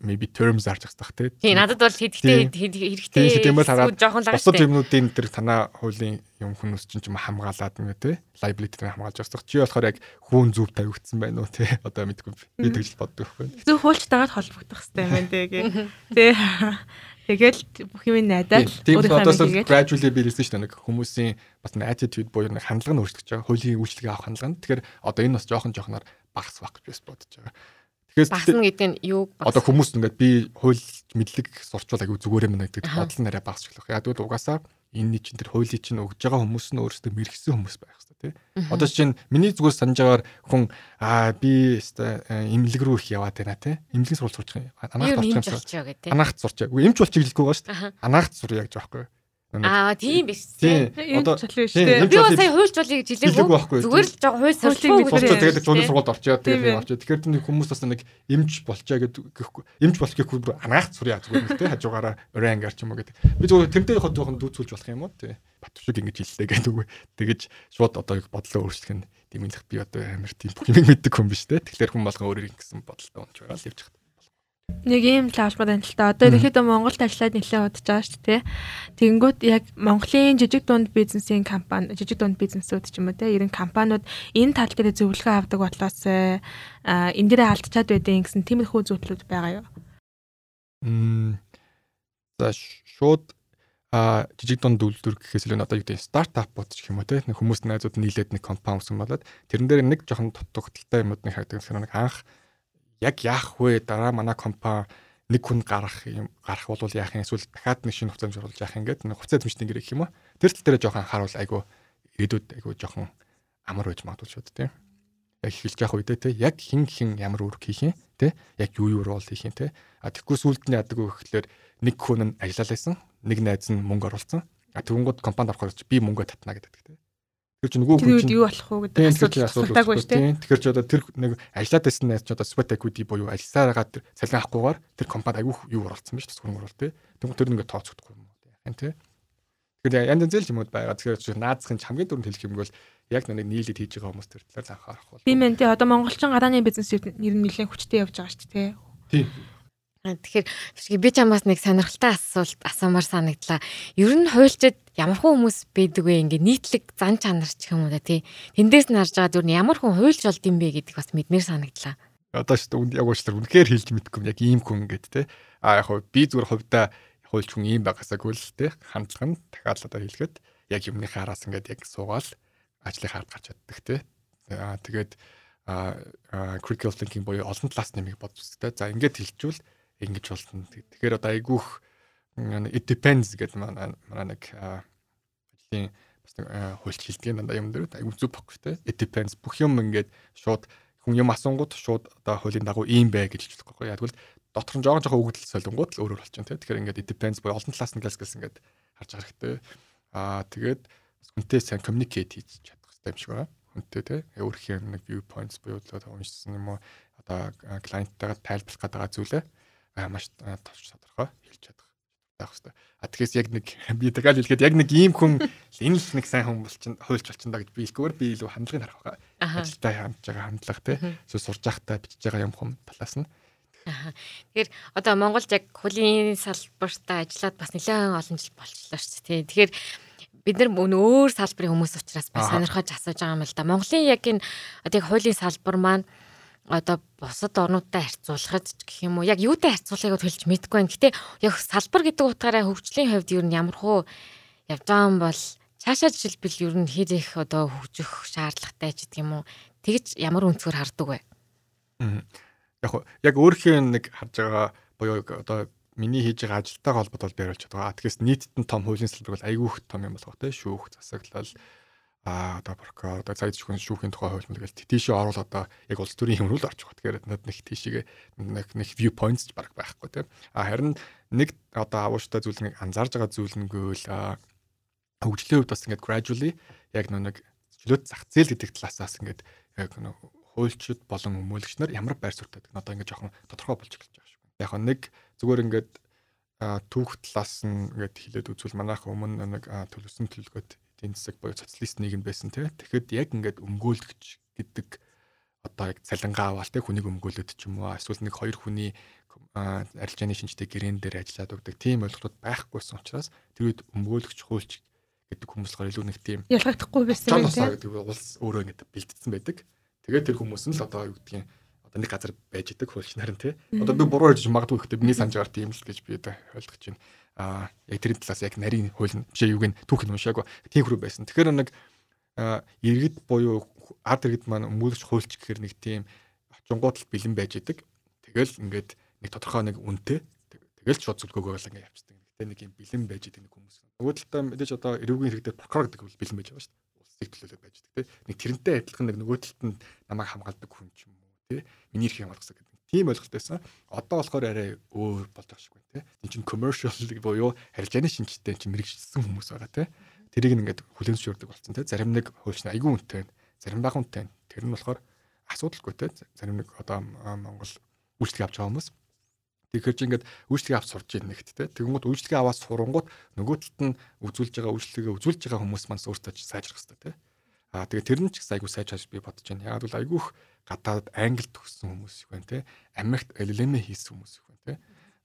Speaker 2: maybe terms зарж байгаа те.
Speaker 1: Тийм надад бол хэрэгтэй хэрэгтэй.
Speaker 2: Жоохон лагш. Бусад юмнуудын тэр танаа хуулийн юм хүмүүс чинь ч юм хамгаалаад ингээ те. Liability дээр хамгаалж байгаа. Чи болохоор яг хүүн зүв тавигдсан байна уу те. Одоо мэдгүй би тэгж боддог байхгүй.
Speaker 3: Зөв хуульчтайгаа холбогдох хэрэгтэй юм байна те. Тэ. Тэгэл бүх юм найдаад
Speaker 2: өөрийнхөө одоос gradually биелсэн шүү дээ. Нэг хүмүүсийн бас attitude буюу нэг хандлага нь өөрчлөгдөж байгаа. Хуулийн үйлчлэгээ авах хандлага нь. Тэгэхээр одоо энэ бас жоохон жоохноор багас баг гэж бодож байгаа.
Speaker 1: Тэгэхээр багасна гэдэг нь юу
Speaker 2: багас? Одоо хүмүүс ингээд би хууль мэдлэг сурчвал аягүй зүгээр юм гэдэг бодол нараа багас члах. Яг тэгвэл угаасаа энэ чинь тэр хуулийн чинь өгж байгаа хүмүүс нь өөрсдөө мэрэгсэн хүмүүс байх хэрэгтэй тий. Одоо чинь миний зүгээр санаж байгаагаар хүн аа би имлэг рүү их яваад байна тий. Имлэг сурвалж сурч байгаа.
Speaker 1: Анаахт орчих
Speaker 2: юм. Анаахт сурч. Эмч бол чиглэлгүй байгаа шүү дээ. Анаахт сур яг жоох байхгүй.
Speaker 1: Аа тийм биш тийм.
Speaker 3: Одоо би
Speaker 1: бас сая хуульч болъё гэж хэлээгүй. Зүгээр л жоо хууль
Speaker 3: сурчлага
Speaker 2: болчихоо тэгээд зүүнээс сургуульд орчоо тэгээд юм авчаа. Тэгэхээр тэр хүмүүс бас нэг эмч болчоо гэдэг гэхгүй. Эмч болох гэхгүй анаах сурья зүгээр нэг тий хажуугаараа орой ангиар ч юм уу гэдэг. Би зүгээр тэрнтэй хот жоохон дүүцүүлж болох юм уу тий. Батшиг ингэж хэллээ гэдэг үгүй. Тэгэж шууд одоо бодлоо өөрчлөх нь дэмэлэх би одоо амар тийм бүх юм мэддэг хүн биш тий. Тэгэхээр хүн болгон өөрөөр ингэсэн бодолтой унж байгаа л явж байгаа.
Speaker 3: Нэг ийм лаалбар байна л та. Одоо ихэд Монголд ажиллаад нэлээд удаж байгаа шүү дээ. Тэгэнгүүт яг Монголын жижиг дунд бизнесийн компани, жижиг дунд бизнесүүд ч юм уу те, ерэн компаниуд энэ тал дээр зөвлөгөө авдаг болоос а энэ дээрээ алдчихад байдیں۔ гэсэн тиймэрхүү зөвлөлүүд байгаа юу?
Speaker 2: Мм. За шууд а жижиг дунд үйлдвэр гэхээс илүү одоо юу гэдэг стартапууд ч юм уу те хүмүүс найзууд нийлээд нэг компани үүсгэн болоод тэрэн дээр нэг жоохон дутагдaltaй юмуд нэг харагддаг. Тэр нэг анх яг яах вэ? Дараа манай компани нэг хүн гарах юм гарах бол яах юм эсвэл дахиад нэг шинэ хугацаанд оруулж яах юм гэдэг нэг хугацаа эзэмшдэг гэх юм уу. Тэр тал дээр жоохон анхааруул айгу ирээдүйд айгу жоохон амар байж магадгүй шүү дээ. Яг эхэлж явах үедээ те яг хин хин ямар үүрэг хийх юм те яг юу юу рол хийх юм те. А тэгэхгүй сүлд нь яадаг вэ гэхэлэр нэг хүн нь ажиллалайсан, нэг найз нь мөнгө оруулсан. А тэгвэл компанид орохоор би мөнгө татна гэдэг те. Чинь нөгөө хүн
Speaker 3: чинь юу болох вэ гэдэг
Speaker 2: асуудал байхгүй шүү дээ. Тэгэхээр ч одоо тэр нэг ажиллаад байсан найз ч одоо sweat equity буюу ажилласараагаа тэр цалин авахгүйгээр тэр компанид аягүй юу оролцсон биш төсвөр оруулалт тий. Тэгвэл тэр ингээд тооцохдохгүй юм уу яах юм тий. Тэгэхээр янз янз юмуд байгаа. Тэгэхээр наазахын хамгийн дөрөнд хэлэх юм бол яг нэг нийлээд хийж байгаа хүмүүс тэр талаар анхаарах бол.
Speaker 3: Би мэн тий одоо монголчин гадааны бизнес ер нь нэлээд хүчтэй явж байгаа шүү дээ
Speaker 2: тий.
Speaker 1: Тэгэхээр би чамаас нэг сонирхолтой асуулт асуумаар санагдлаа. Ер нь хуульчид ямар хүн хүмүүс байдаг вэ? Ингээ нийтлэг зан чанар ч юм уу да тий. Тэндээс нь харж байгаа зүр нь ямар хүн хуульч болд юм бэ гэдэг бас мэднээр санагдлаа.
Speaker 2: Одоо ч яг уучлаар үнэхээр хэлж мэдгүй яг ийм хүн гэд тий. А яг би зүгээр хувьдаа хуульч хүн ийм байгаасаагүй л тий. Хандлага нь дахиад одоо хэлгээд яг юмныхаа араас ингээд яг суугаал ажлын хард гарч чаддаг тий. Аа тэгээд а critical thinking буюу олон талаас нэмийг үздэг. За ингээд хэлжүүл ингэж болно. Тэгэхээр одоо айгүйх it depends гэдэг манай манай нэг ажлын бас нэг хуульч хэлдэг дандаа юм дээр айгүй зүг те. It depends бүх юм ингээд шууд хүн юм асуунгууд шууд одоо хуулийн дагуу ийм бай гэж хэлж болохгүй. Яг л дотор нь жоохон жоохон өгөгдөл солонгууд л өөрөөр болчихно те. Тэгэхээр ингээд it depends буюу олон талаас нь гэлс гэлс ингээд харж байгаа хэрэгтэй. Аа тэгээд хүнтэй сайн communicate хийж чадах хэрэгтэй юм шиг байна. Хүнтэй те. Өөрхийн нэг view points буюу л уншсан юм уу одоо клиенттайгаа тайлбарлах гэдэг зүйлээ маш товч тодорхой хэлж чадах байх хэрэгтэй. А тэгэхээр яг нэг би тэгэл хэлэхэд яг нэг ийм хүн энэ л нэг сайн хүн болчин хуульч болчин да гэж би хэлэхгүйгээр би илүү хандлагыг харах байгаа. Ажилдаа хандж байгаа хандлага те. Эсвэл сурж байхдаа бичиж байгаа юм хүм талаас нь.
Speaker 1: Тэгэхээр одоо Монголд яг хуулийн салбартаа ажиллаад бас нэлээд олон жил болчихлоо шүү дээ. Тэгэхээр бид нар мөн өөр салбарын хүмүүс учраас бас сонирхож асууж байгаа юм л да. Монголын яг энэ одоо хуулийн салбар маань одоо бусад орнуудтай харьцуулахад гэх юм уу яг юутай харьцуулахыг хэлж мэдэхгүй байна. Гэтэ яг салбар гэдэг утгаараа хөгжлийн хувьд юу ямар хуу явж байгаа юм бол цаашаа жишээлбэл ер нь хэр их одоо хөгжих шаардлагатай ч гэдэг юм уу. Тэгж ямар өнцгөр хардаг вэ?
Speaker 2: Яг яг өөрхийн нэг харж байгаа буюу одоо миний хийж байгаа ажилтайгаа холбоотой байруулж байгаа. Тэгээс нийтэд нь том хуулийн салбар бол айгүйх том юм болгоо те шүүх засаглал а одоо прокурор одоо цайд шүүхийн шүүхийн тухай хууль мэл тийшээ орвол одоо яг улс төрийн юм руу л орж байгаа. Тэгэхээр над нэг тийшээ нэг нэг view points баг байхгүй тийм. А харин нэг одоо авууштай зүйл нэг анзаарж байгаа зүйл нэгвэл хөгжлийн хувьд бас ингээд gradually яг нэг чөлөөт зах зээл гэдэг талаасаас ингээд яг нэг хуульчид болон өмөөлөгч нар ямар байр суурьтай гэдэг нь одоо ингээд жоохон тодорхой болж эхэлж байгаа шүү. Яг нэг зүгээр ингээд түүх талаас нь ингээд хилээд үзвэл манайх өмнө нэг төлөвсөн төлөвлөгөөд эдийн засаг буюу социалист нийгэм байсан тий. Тэгэхэд яг ингээд өмгөөлөгч гэдэг одоо яг цалингаа аваад тий хүнийг өмгөөлөд ч юм уу эсвэл нэг хоёр хүний арилжааны шинжтэй гэрээн дээр ажиллаад өгдөг тийм ойлголтууд байхгүйсэн учраас тэр үед өмгөөлөгч хуульч гэдэг хүмүүс болохоор илүү нэг тийм
Speaker 3: ялгагдахгүй байсан
Speaker 2: юм тийм гэдэг улс өөрөө ингээд бэлдсэн байдаг. Тэгээд тэр хүмүүс нь л одоо юу гэдгийг одоо нэг газар байж идэг хуульч наран тий. Одоо би буруу ярьж магадгүй гэхдээ миний санаж байгаа тийм л гэж би одоо ойлгож байна а яг тэрийн талаас яг нарийн хууль нь биш юуг нь түүх нь уншаагүй тийм хөрөө байсан. Тэгэхээр нэг иргэд буюу ард иргэд маань өмгөөлөгч хуульч гэхэр нэг тийм очингууд л бэлэн байж идэг. Тэгэл ингээд нэг тодорхой нэг үнэтэй тэгэл ч шууд зүлгөөгөө л ингээд явчихдаг. Гэтэ нэг юм бэлэн байж идэг нэг хүмүүс. Нөгөө талдаа мэдээж одоо эрүүгийн хэрэгтэй прокурор гэдэг бол бэлэн байж байгаа шүү дээ. Улсыг төлөөлөд байж идэг. Нэг тэрнтэй адилхан нэг нөгөө талд нь намайг хамгаалдаг хүн ч юм уу тийм. Миний эрх хамгаалах гэсэн тийм ойлголт байсан. Одоо болохоор арай өөр болж байгаа шиг байна тий. Энд чинь commercial буюу харилцааны шинжтэй чинь мэрэгжсэн хүмүүс байгаа тий. Тэрийг ингээд хүлээн зөвшөөрдөг болсон тий. Зарим нэг хуульч айгүй үнэтэй, зарим бага үнэтэй. Тэр нь болохоор асуудалгүй тий. Зарим нэг одоо Монгол үйлчлэг авч байгаа хүмүүс. Тэгэхээр чи ингээд үйлчлэгээ авч сурж ийн нэгт те. Тэгэнгүүт үйлчлэгээ аваад сурангууд нөгөө талд нь үзүүлж байгаа үйлчлэгээ үзүүлж байгаа хүмүүс маань өөртөө сайжрах хэрэгтэй те. Аа тэгээ тэр нь ч айгүй сайжрах би бодож байна. Яг бол айгүйх гадаад англи төгссөн хүмүүс их байна те. Америкт LLM хийсэн хүмүүс их байна те.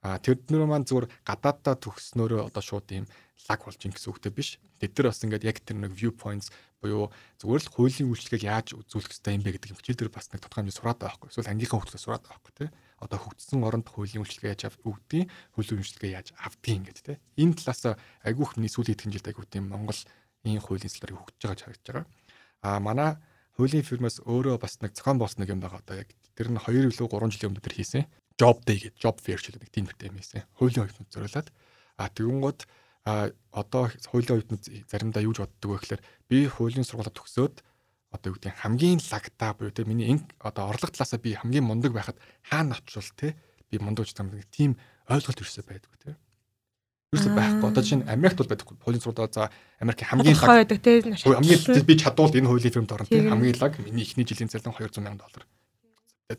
Speaker 2: А тэднэр маань зүгээр гадааддаа төгснөөрөө одоо шууд ийм лаг болж ин гэсэн үгтэй биш. Тэд нар бас ингээд яг тэр нэг view points буюу зүгээр л хуулийн үйлчлэгийг яаж үзүүлэх хэрэгтэй юм бэ гэдэг хичээл дээр бас нэг тодорхой хэмжээ сураад байгаа байхгүй. Эсвэл ангийнхаа хүүхдээс сураад байгаа байхгүй тий. Одоо хөгжсөн оронд хуулийн үйлчлэгээ яаж өгдгийг, хуулийн үйлчлэгээ яаж авдгийг ингээд тий. Энэ талаас айгүйх миний сүүлийн хэдхэн жилд айгүйх тийм Монгол ийм хуулийн салбарыг хөгжиж байгаа харагдаж байгаа. А манай хуулийн фирмаас өөрөө бас нэг зохион нэг юм байгаа одоо яг тэр нь 2 илүү 3 жилийн өмнө тэр хийсэн. Job day гэдэг job fair ч гэдэг тийм нэртэй юм хийсэн. Хуулийн оюутнууд зориулаад. А тэгэнгүүт а одоо хуулийн оюутнууд заримдаа юу ч боддог вэ гэхээр би хуулийн сургуулаа төгсөөд одоо юу гэдэг хамгийн лагтаа буюу те миний энэ одоо орлого талаасаа би хамгийн мундаг байхад хаана очвол те би мундаг ч юм тийм ойлголт ирсэн байдгүй те Юусе байхгүй. Одоо чинь Америкт бол байдаг. Хуулийн сургууль за Америкийн хамгийн
Speaker 3: лаг байдаг тийм
Speaker 2: хамгийн би чадвал энэ хуулийн фирмд орно тийм хамгийн лаг миний эхний жилийн цалин 200 сая доллар.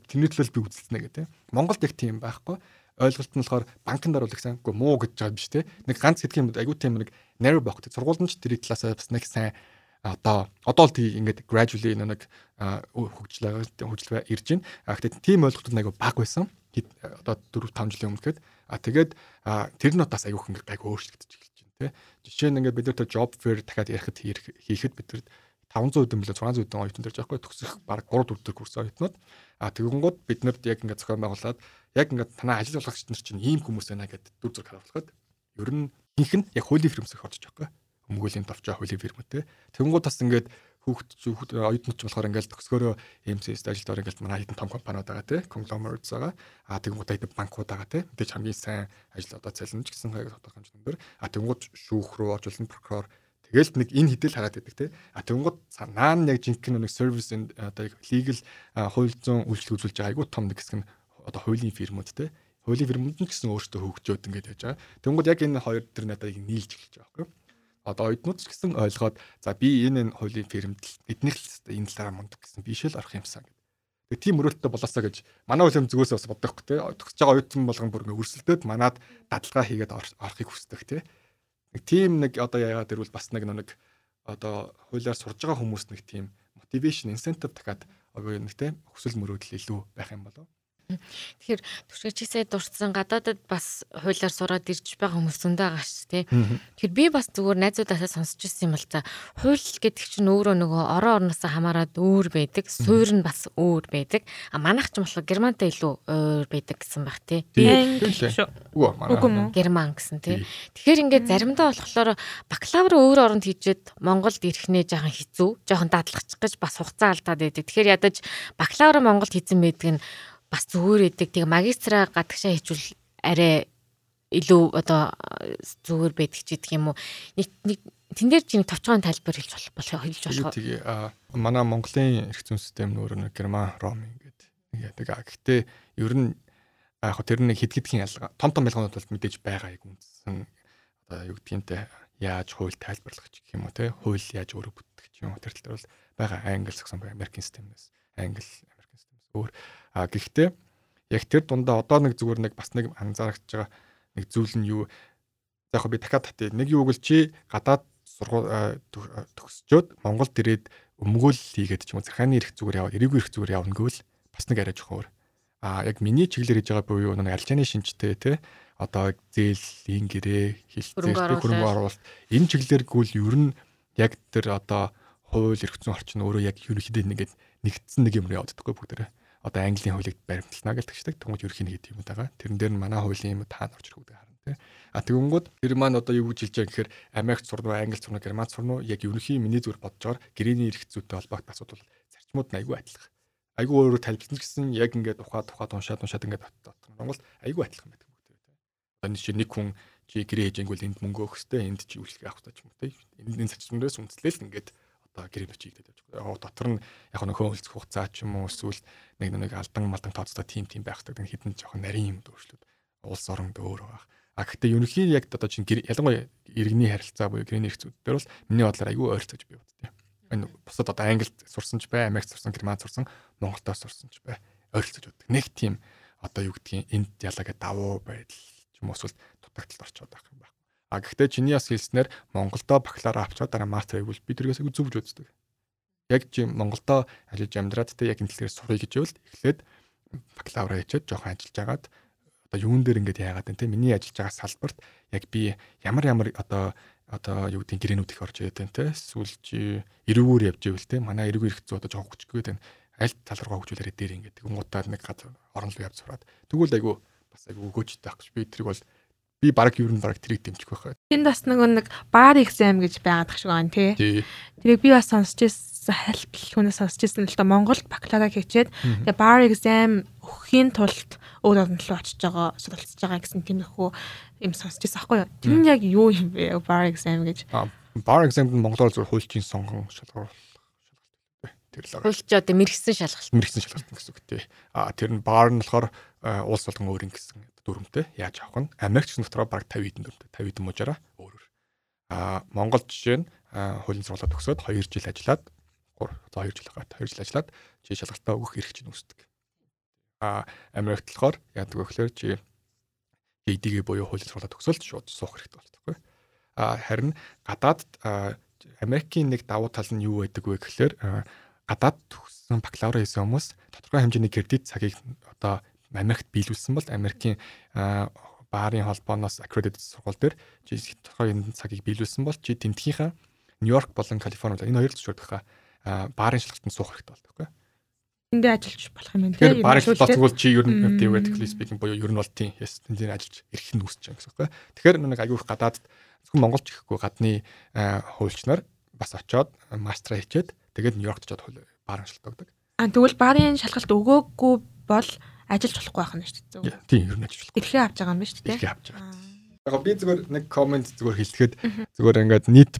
Speaker 2: Тэрний төлөө би үзэлцэнэ гэдэг. Монголд их тийм байхгүй. Ойлголт нь болохоор банкнд оруулах сайн. Үгүй муу гэж байгаа биш те. Нэг ганц хэдхэн юм айгуу тийм нэг narrow боx. Сургууль нь ч тэрийг талаасаа бас нэг сайн одоо одоо л тий ингээд gradually нэг хөгжлөө хөгжлөө ирж байна. А гэхдээ тийм ойлголт айгуу баг байсан. Одоо 4 5 жилийн өмнө гэхэд А тэгээд тэр нь бас аягүй их гайг өөрчлөгдөж эхэлж байна тий. Жишээ нь ингээд бид нар job fair дахиад ярихад хийхэд бид нар 500 өдөн билээ 600 өдөн оюутан дэрж байхгүй төгсөх баг 3 4 дэх курс оюутнууд. А тэгэнгүүт бид нарт яг ингээд зохион байгуулад яг ингээд танаа ажил болгогч нар чинь ийм хүмүүс байна гэдэг дүр зураг харуулхад ер нь ихэнх нь яг хуулийн фирмсэх орж байгаа байхгүй өмгөөлийн товчоо хуулийн фирмтэй тэгэнгүүт бас ингээд хүүхд хүүхд оюутнууд ч болохоор ингээл төгсгөрөө MCS-д ажилдаар ингээл манай хэдэн том компаниуд байгаа тий conglomerates байгаа а тэгмүүд хэдэн банкуд байгаа тий мэдээж хамгийн сайн ажил одоо цалинж гэсэн хайг тодорхой хэмжээнд а тэгмүүд шүүх рүү оржуулсан прокурор Тэгэл нэг энэ хідэл хараад байдаг те. А тэнгууд наан яг жинхэнэ нэг сервис одоо legal хууль зүйн үйлчлэг үзүүлж байгаа айгуу том нэг хэсэг нь одоо хуулийн фирмүүд те. Хуулийн фирмүүд нь гэсэн өөртөө хөгжөөд ингээд яж байгаа. Тэнгууд яг энэ хоёр төр надад нийлж эхэлж байгаа байхгүй. Одоо оюутнууд ч гэсэн ойлгоод за би энэ энэ хуулийн фирмд эднийх л энэ талаараа мундаг гэсэн биш л орох юмсан гэдэг. Тэгээ тийм өрөөлтөй болоосаа гэж манай хуулийн зүгээс бас бодох те. Төгсөж байгаа оюутан болгон бүр ингээд өрсөлдөөд манад дадалгаа хийгээд орохыг хүсдэг те нэг тийм нэг одоо яагаад тэрвэл бас нэг нэг одоо хуулиар сурж байгаа хүмүүс нэг тийм motivation incentive дахиад одоо нэг тийм хүсэл мөрөөдөл илүү байх юм болов
Speaker 1: Тэгэхээр түшгэжсээ дурдсан гадаадад бас хуулиар сураад ирж байгаа хүмүүс зөндөө байгаа ш тий. Тэгэхээр би бас зүгээр найзуудаасаа сонсч ирсэн юм бол за хууль гэдэг чинь өөрөө нөгөө орон орноосоо хамаарад өөр байдаг, суурь нь бас өөр байдаг. А манайх ч болохоор германтай илүү өөр байдаг гэсэн баг тий.
Speaker 2: Үгүй
Speaker 1: герман гэсэн тий. Тэгэхээр ингээд заримдаа болохоор бакалавр өөр оронд хийжээд Монголд ирэх нэ жоохон хэцүү, жоохон дадлахчих гэж бас хугацаа алдаад байдаг. Тэгэхээр ядаж бакалавр Монголд хийсэн байдаг нь бас зүгээр идэг. Тэгээ магистраа гадагшаа хийчүүл арай илүү одоо зүгээр байдаг ч гэдэг юм уу. Нэг нэг тэн дээр чинь товчхон тайлбар хэлж болох болох хэлж болох.
Speaker 2: Тэгээ манай Монголын эрх зүйн систем нөр нэг герман ром ингээд яадаг. Гэхдээ ер нь яг тэр нэг хэд гэдгийн ялгаа том том ялгаанууд бол мэдээж байгаа яг үндсэн одоо юу гэдгиймтэй яаж хууль тайлбарлах ч гэх юм уу те хууль яаж өөрө бүтдэг ч юм уу тэр тал дээр бол байгаа англи саксон бай Америкийн системнээс англи системээс өөр. А гэхдээ яг тэр дундаа одоо нэг зүгээр нэг бас нэг анзаарч байгаа нэг зүйл нь юу? За яг би дахиад татъя. Нэг юу гэл чи гадаад сургууль төгсчөөд Монголд ирээд өмгөөл хийгээд ч юм уу захааны эрх зүгээр яваа, эрээгүй эрх зүгээр явна гэвэл бас нэг арай жоохон өөр. А яг миний чиглэлээр хийж байгаа буюу нэг алчааны шинжтэй те одоо зээлийн гэрээ хилцээр хөрөнгө оруулалт. энэ чиглэлээр гүйл ер нь яг тэр одоо хууль эрх зүйн орчин өөрөө яг ерөнхийдөө нэгэд нэгдсэн нэг юм яваад даггүй бүгдээрээ одоо Английн хуулийг баримтлана гэж тагчдаг. Тэнгууд ерхий нэг юм байгаа. Тэрэн дээр нь манай хуулийн юм таанд орж ирэх гэдэг харна тий. А тэгэнгүүт тэр маань одоо юу гэж хэлж байгаа гэхээр Америкт сурна уу, Англи сурна уу, Германд сурна уу яг ерөнхий миний зүгээр бодож байгаа гэрээний эрх зүйтэй холбоотой асуудал зарчмууд нь айгүй адилхан. Айгүй өөрөөр тайлбарлсан гэсэн яг ингээд ухаад ухаад уншаад уншаад ингээд дотор. Монгол айгүй адилхан байдаг юм тий. Одоо нэг чинь нэг хүн чи гэрээ хийж ингүүл энд мөнгө өгөхтэй энд чи үйлчлэг авах гэж юм тий. Энд зарчмуудаас үндэслэл ингээд одоо гэрээ бичиж идэж явж байгаа. Дотор нь яг нөхөн хөлцөх хугацаа ч юм уу эсвэл нэг нэг алдан малдан тооцоо тим тим байхдаг нэг хідэн жоохон нарийн юм дөршлүүд улс оронд өөр байх. А гэхдээ ерөнхийн яг одоо чинь ялангуяа иргэний харилцаа буюу гэрээний хэрэгцүүд дээр бол миний бодлоор айгүй ойрцож би боддتي. Энэ бусад одоо Англид сурсан ч бай, Америкт сурсан, Германд сурсан, Монголдо сурсан ч бай. Ойрцож боддог. Нэг тийм одоо юу гэдгийг энд ялагаа давуу байдал ч юм уу эсвэл дутагдалд орчод байх юм байна. А гэхдээ чиний бас хэлснээр Монголдо бакалавр авчаад дараа мастер хийвэл би тэргээс зөвж үздэг. Яг чи Монголдо ажиллаж амьдраад тэ яг энэ тал дээр сурах гэж байвал эхлээд бакалавра хийчихэд жоохон ажиллаж агаад одоо юун дээр ингэж яагаад вэ те миний ажиллаж байгаа салбарт яг би ямар ямар одоо одоо юу гэдэг гэрээнүүд их орж ирээд байна те чи эрүүгээр явж ивэл те манай эрүүг ирэх зүй одоо жоохон хүчгүй байна. Аль тал руугаа хөгжүүлээрээ дээр ингээд гунгуудаа нэг газар орон руу явж сураад. Тэгвэл айгу бас айгу өгөөжтэй ах би тэрийг бол би баг юу н баг тэрийг дэмжих байх.
Speaker 3: Тэнд бас нөгөө нэг баар exam гэж байгаад тах шиг байна тий. Тэрийг би бас сонсч ирсэн хальтал хүнээс сонсч ирсэн л да Монголд бакалавра хийчээд тэгээ баар exam өгөхийн тулд өөр орнд руу очиж байгаа суралцж байгаа гэсэн тиймэрхүү юм сонсч ирсэн аахгүй юу. Тэр нь яг юу юм бэ баар exam гэж.
Speaker 2: Баар exam-д Монголоор зөв хуульчийн сонгон шалгуур
Speaker 1: тэр л хуульч одоо мэрэгсэн шалгалт
Speaker 2: мэрэгсэн шалгалт гэсэн үг тий. А тэр нь баар нь болохоор улс болгон өөр юм гэсэн дүрмтэй яаж авах нь Америкч дотроо баг 50 хэдэн дүрмтэй 50 хэдэн мужаараа өөрөөр. Аа Монгол жишээ нь хуулийн сургуулаа төгсөөд 2 жил ажиллаад 3 2 жил гат 2 жил ажиллаад чи шалгалтаа өгөх эрх чинь үүсдэг. Аа Америкт болохоор яадаг вэ гэхээр чи JD-гээ буюу хуулийн сургуулаа төгсөөлт шууд суух хэрэгтэй болтойгоо. Аа харин гадаад Америкийн нэг давуу тал нь юу байдаг вэ гэхээр гадаад төгссөн бакалавр хийсэн хүмүүс тодорхой хэмжээний кредит цагийг одоо Америкт биелүүлсэн бол Америкийн баарын холбооноос accredited сургууль дээр чи тодорхой энэ цагийг биелүүлсэн бол чи тентгийнхаа Нью-Йорк болон Калифорни энэ хоёр зөвшөөрдөхөө баарын шалгалтанд суух хэрэгтэй бол тэгэхгүй.
Speaker 3: Эндээ ажиллаж болох юм байна
Speaker 2: тийм. Баарын шалгалт бол чи ер нь theoretically speaking буюу ер нь бол тийм yes тэнд ажиллаж ирэх нь үүсэж байгаа гэсэн үг. Тэгэхээр нэг аюух гадаад зөвхөн монголч гэхгүй гадны хуульчнаар бас очоод мастера хийчээд Тэгээд Нью-Йоркт чад баарын шалтгаалдаг.
Speaker 3: А тэгвэл баарын шалгалт өгөөгүй бол ажиллаж болохгүй байх нь шүү дээ.
Speaker 2: Тийм, ер нь ажиллаж болохгүй.
Speaker 3: Эрхээ авч байгаа юм байна шүү дээ.
Speaker 2: Эрхээ авч байгаа. Яг би зүгээр нэг комент зүгээр хэлэхэд зүгээр ингээд нийт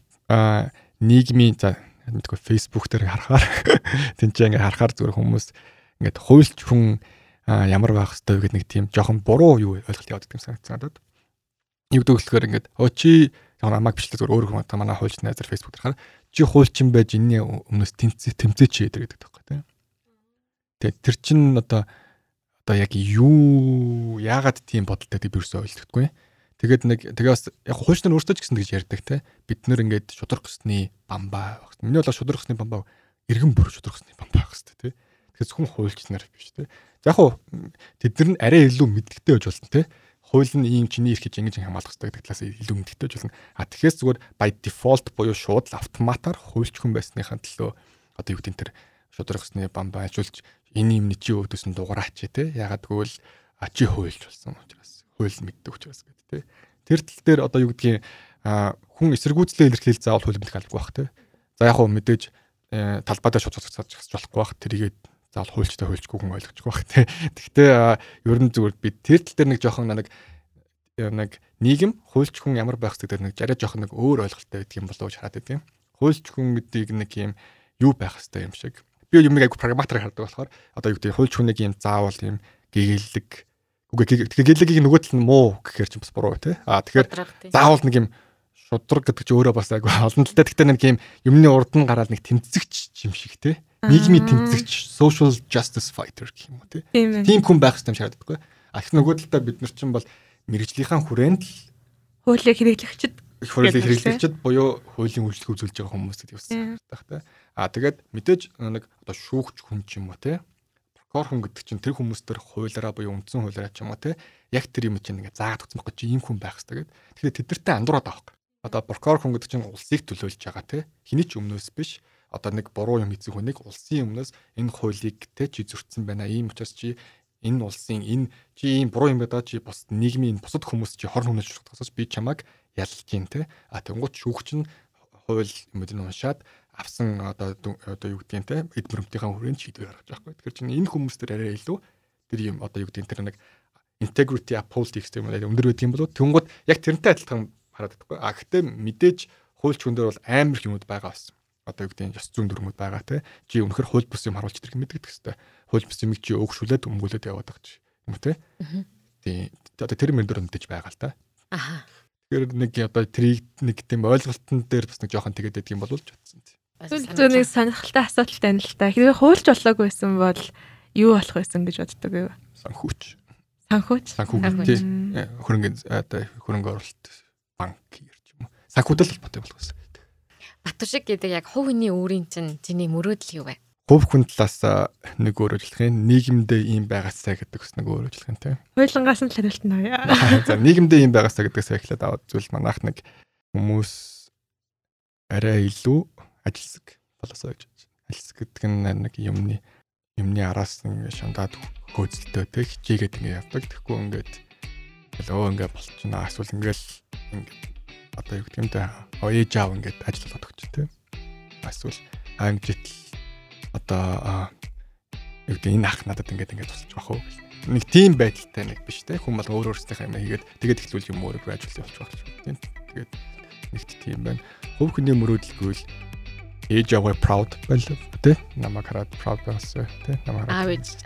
Speaker 2: нийгмийн за мэдгүй Facebook дээр харахаар тэнцээ ингээд харахаар зүгээр хүмүүс ингээд хуйлч хүн ямар байх хэвээр гэдэг нэг тийм жоохон буруу юу ойлголт яваад байгаа юм санагдсан надад. Юу вэ ингээд оо чи ямар амаг бичлээ зүгээр өөр хүн одоо манай хуульч найзар Facebook дээр харахаар чи хуульчин байж энэний өмнөөс тэмцээ тэмцээ чи гэдэг байхгүй тийм. Тэгээ тэр чин одоо одоо яг юу яагаад тийм бодолтой гэдэг би юусоо ойлгохгүй. Тэгээд нэг тэгээ бас яг хуульч нар өөртөө ч гэсэн тэгж ярьдаг те. Бид нэр ингээд шудрах гэсний бамбаа. Миний бол шудрах гэсний бамбаа эргэн бүр шудрах гэсний бамбаа байх хэвээр те. Тэгэхээр зөвхөн хуульч нар биш те. Яг хуу тэд нар нь арай илүү мэддэгтэй байж болно те. Хууль нь ийм чиний эрх гэж ингэж хамгаалах хэрэгтэй гэдэг талаас илүү мэддэгтэй байж болно. А тэгэхээр зүгээр by default буюу шууд автоматар хуульч хүн байсныхаа төлөө одоо юу гэдэг нь тэр шудрах гэсний бамбаа ажиллаж энэ юм чи өөдөөс нь дугаараач те. Ягаад гэвэл чи хуульч болсон учраас хууль мэддэг учраас гэдэг тий. Тэр тал дээр одоо юу гэдгийг хүн эсэргүүцлээ илэрхийл заавал бэлэг албагүй бах тий. За яг хөө мэдээж э, талбайдаа шууд цацаж болохгүй бах тэрийгээ заавал хуульчтай хуульчгүй хүн ойлгохгүй бах тий. Гэхдээ ер нь зүгээр би тэр тал дээр нэг жоохон нэг э, нэг нийгэм хуульч хүн ямар байх гэдэг нэг жараа жоохон нэг өөр ойлголттой байдаг юм болов уу гэж хараад байдгийн. Хуульч хүн гэдгийг нэг юм юу байх хэвээр юм шиг. Би юмыг айгу прагматар хардаг болохоор одоо юу гэдэг хуульч хүнийг юм заавал юм гэгээлэг Үгүй тэгээ гэлэгийг нөгөө тал нь муу гэхээр ч бас буруу тий. Аа тэгэхээр заавал нэг юм шудраг гэдэг чи өөрөө бас айгүй олон талтай гэхдээ нэг юм юмны урд нь гараад нэг тэмцэгч юм шиг тий. Нийгмийн тэмцэгч social justice fighter гэх юм уу тий. Тийм хүн байх хэрэгтэй юм шиг харагдахгүй. А их нөгөө талдаа бид нар чинь бол мэрэгжлийнхэн хүрээнд л
Speaker 3: хуулийг хэрэглэгчд
Speaker 2: хуулийг хэрэглэгчд буюу хуулийн үйлчлэг үзүүлж байгаа хүмүүс гэдэг бас харагдах тий. А тэгээд мэдээж нэг одоо шүүгч хүн ч юм уу тий прокурор хүн гэдэг чинь тэр хүмүүс төр хуулиараа буюу үндсэн хуулиараа ч юм уу те яг тэр юм чинь ингээ заагаад өгсөн байхгүй чи ийм хүн байх хэрэгтэй гэдэг. Тэгэхээр тэдэртээ андуураад авах. Одоо прокурор хүн гэдэг чинь улсыг төлөөлж байгаа те хэний ч өмнөөс биш одоо нэг буруу юм хийсэн хүнийг улсын өмнөөс энэ хуулийг те чи зөрчсөн байна. Ийм учраас чи энэ улсын энэ чи ийм буруу юм байдаг чи бус нийгмийн бусад хүмүүс чи хорн хүнэж шугахаас би чамайг ялж гин те. А тэнгуут шүүгч нь хууль юм уу уншаад авсан одоо одоо юу гэдгийг те эд мөрөмтийнхаа хүрээнд шийдвэр гаргаж байгаа байхгүй. Тэгэхээр чинь энэ хүмүүс төр арай илүү тэр юм одоо юу гэдгийг тэр нэг integrity apologetics юм аа өндөр байдаг юм болоо тэнгууд яг тэрнтэй адилхан хараад байдаг. А гэхдээ мэдээж хуульч хүн дээр бол амар их юмуд байгаа байсан. Одоо юу гэдгийг ёс зүйн дүрмүүд байгаа те. Чи өнөхөр хууль бус юм харуулж ирэх мэддэг хэвээр. Хууль бус юм чи өөгшүүлээд өмгүүлээд яваад байгаа чи юм те. Тийм. Одоо тэр мөр дөр мэдээж байгаа л та. Аха. Тэгэхээр нэг одоо трийг нэг тийм ойлголтын дээр бас нэг жоохон тэгээд байдаг юм болов ч утсан тийм.
Speaker 3: Зөв нэг сонирхолтой асуудалтай байна л та. Хэрвээ хуульч болоогүй байсан бол юу болох байсан гэж боддог вэ?
Speaker 2: Санхүүч.
Speaker 3: Санхүүч.
Speaker 2: Санхүү тий. Э, хөрөнгө одоо хөрөнгө оруулалт банк гэрч юм уу. Санхүүтэй холбоотой болох байсан.
Speaker 1: Батушиг гэдэг яг хувь хүний өөрийн чинь чиний мөрөөдөл юу вэ?
Speaker 2: Хувь хүн талаас нэг өөр ажиллахын нийгэмдээ ийм байгаасаа гэдэг бас нэг өөр ажиллахын тий.
Speaker 3: Хойлонгаас нь л хариулт нь.
Speaker 2: За нийгэмдээ ийм байгаасаа гэдгээс эхлээд аваад зүйл манайх нэг хүмүүс арай илүү ажилсаг болосоо гэж байна. Ажилсаг гэдэг нь нэг юмны юмны араас ингээ шандаад хөөцөлтөө тэг хичээгээд ингээ явдаг. Тэгэхгүй ингээд өө ингээ болчихно. Эсвэл ингээл ингээ одоо юу гэдэг юм те ээж аав ингээд ажил болгоод өгч тийм. Эсвэл ангижитл одоо юу гэдэг энэ ах надад ингээд ингээд тусалж бах уу нэг тийм байдалтай нэг биш те. Хүн бол өөр өөрсдийнхээ юм хийгээд тэгээд эхлүүл юм өөрөө ажил явуулж байх тийм. Тэгээд нэгт тийм байна. Хөв хүний мөрөөдөлгүй л ээж аваа proud байлаа тий намайг хараад proud байсан тий намайг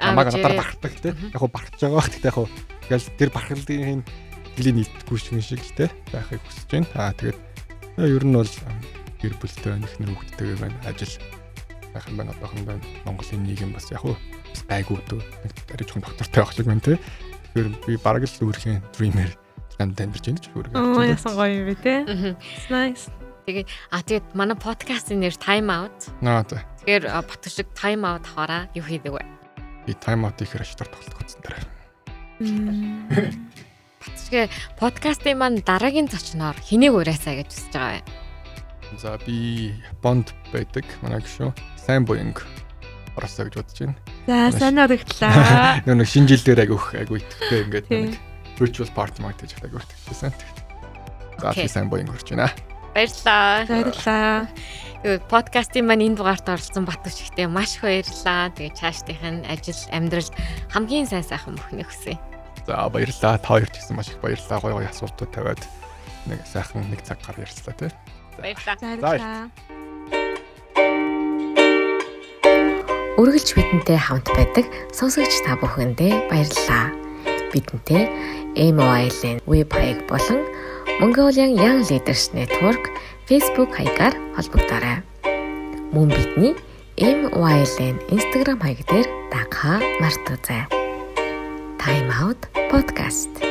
Speaker 2: намайг надаар бахардаг тий яг хуу бахарч байгаа. Бах тий яг хуу тэгэл тэр бахарлын хөлийн нийтгүү шиг тий байхыг хүсэж байна. Аа тэгээд ер нь бол гэр бүлтэй байна ихнэр хүүхдтэйгээ байна. Ажил байх юм байна одоохондоо Монголын нийгэм бас яг хуу байгуу дөө нэг арай жоохон доктортой байх шиг байна тий тэгэхээр би бараг л өөрхийн dreamer ганд амьдарч байна ч
Speaker 3: үүрэг. Оо ясан гоё юм бэ тий. Nice.
Speaker 1: Тэгээд а тэгээд манай подкастын нэр Time Out.
Speaker 2: Аа за.
Speaker 1: Тэгэхээр Батг шиг Time Out аваараа юу хийдэг вэ?
Speaker 2: Би Time Out ихээр аштар тоглох гэсэн дараа.
Speaker 1: Батг подкастын маань дараагийн зочноор хэнийг ураасаа гэж хүсэж байгаа вэ?
Speaker 2: За би Японд байдаг манай гişүү сайн буянг оросоо гэж бодож байна.
Speaker 3: За сайн өргөдлөө.
Speaker 2: Нэг шинэ жил дээр агиух агиу итгэвтэй ингээд нэг virtual party маяг гэж агиу итгэвтэйсэн. За би сайн буянг орж байна.
Speaker 4: Баярлалаа.
Speaker 3: Баярлалаа.
Speaker 4: Подкастын маань энэ дугаарт оролцсон Батүч ихтэй маш их баярлалаа. Тэгээд цаашдынх нь ажил амьдралд хамгийн сайн сайхан мөхнө хүсье.
Speaker 2: За баярлалаа. Та хоёрт гэсэн маш их баярлалаа. Гоё гоё асуултууд тавиад нэг сайхан нэг цаг гар ярьслаа тий.
Speaker 4: Баярлалаа.
Speaker 3: Баярлалаа.
Speaker 4: Үргэлж бидэнтэй хамт байдаг сонсогч та бүхэндээ баярлалаа. Бидэнтэй MOIL-ийн веб хаяг болон Mongolian Young Leaders Network Facebook хаягаар холбогдорой. Мөн бидний MOIL-ийн Instagram хаяг дээр дагахаа мартаоцай. Time Out podcast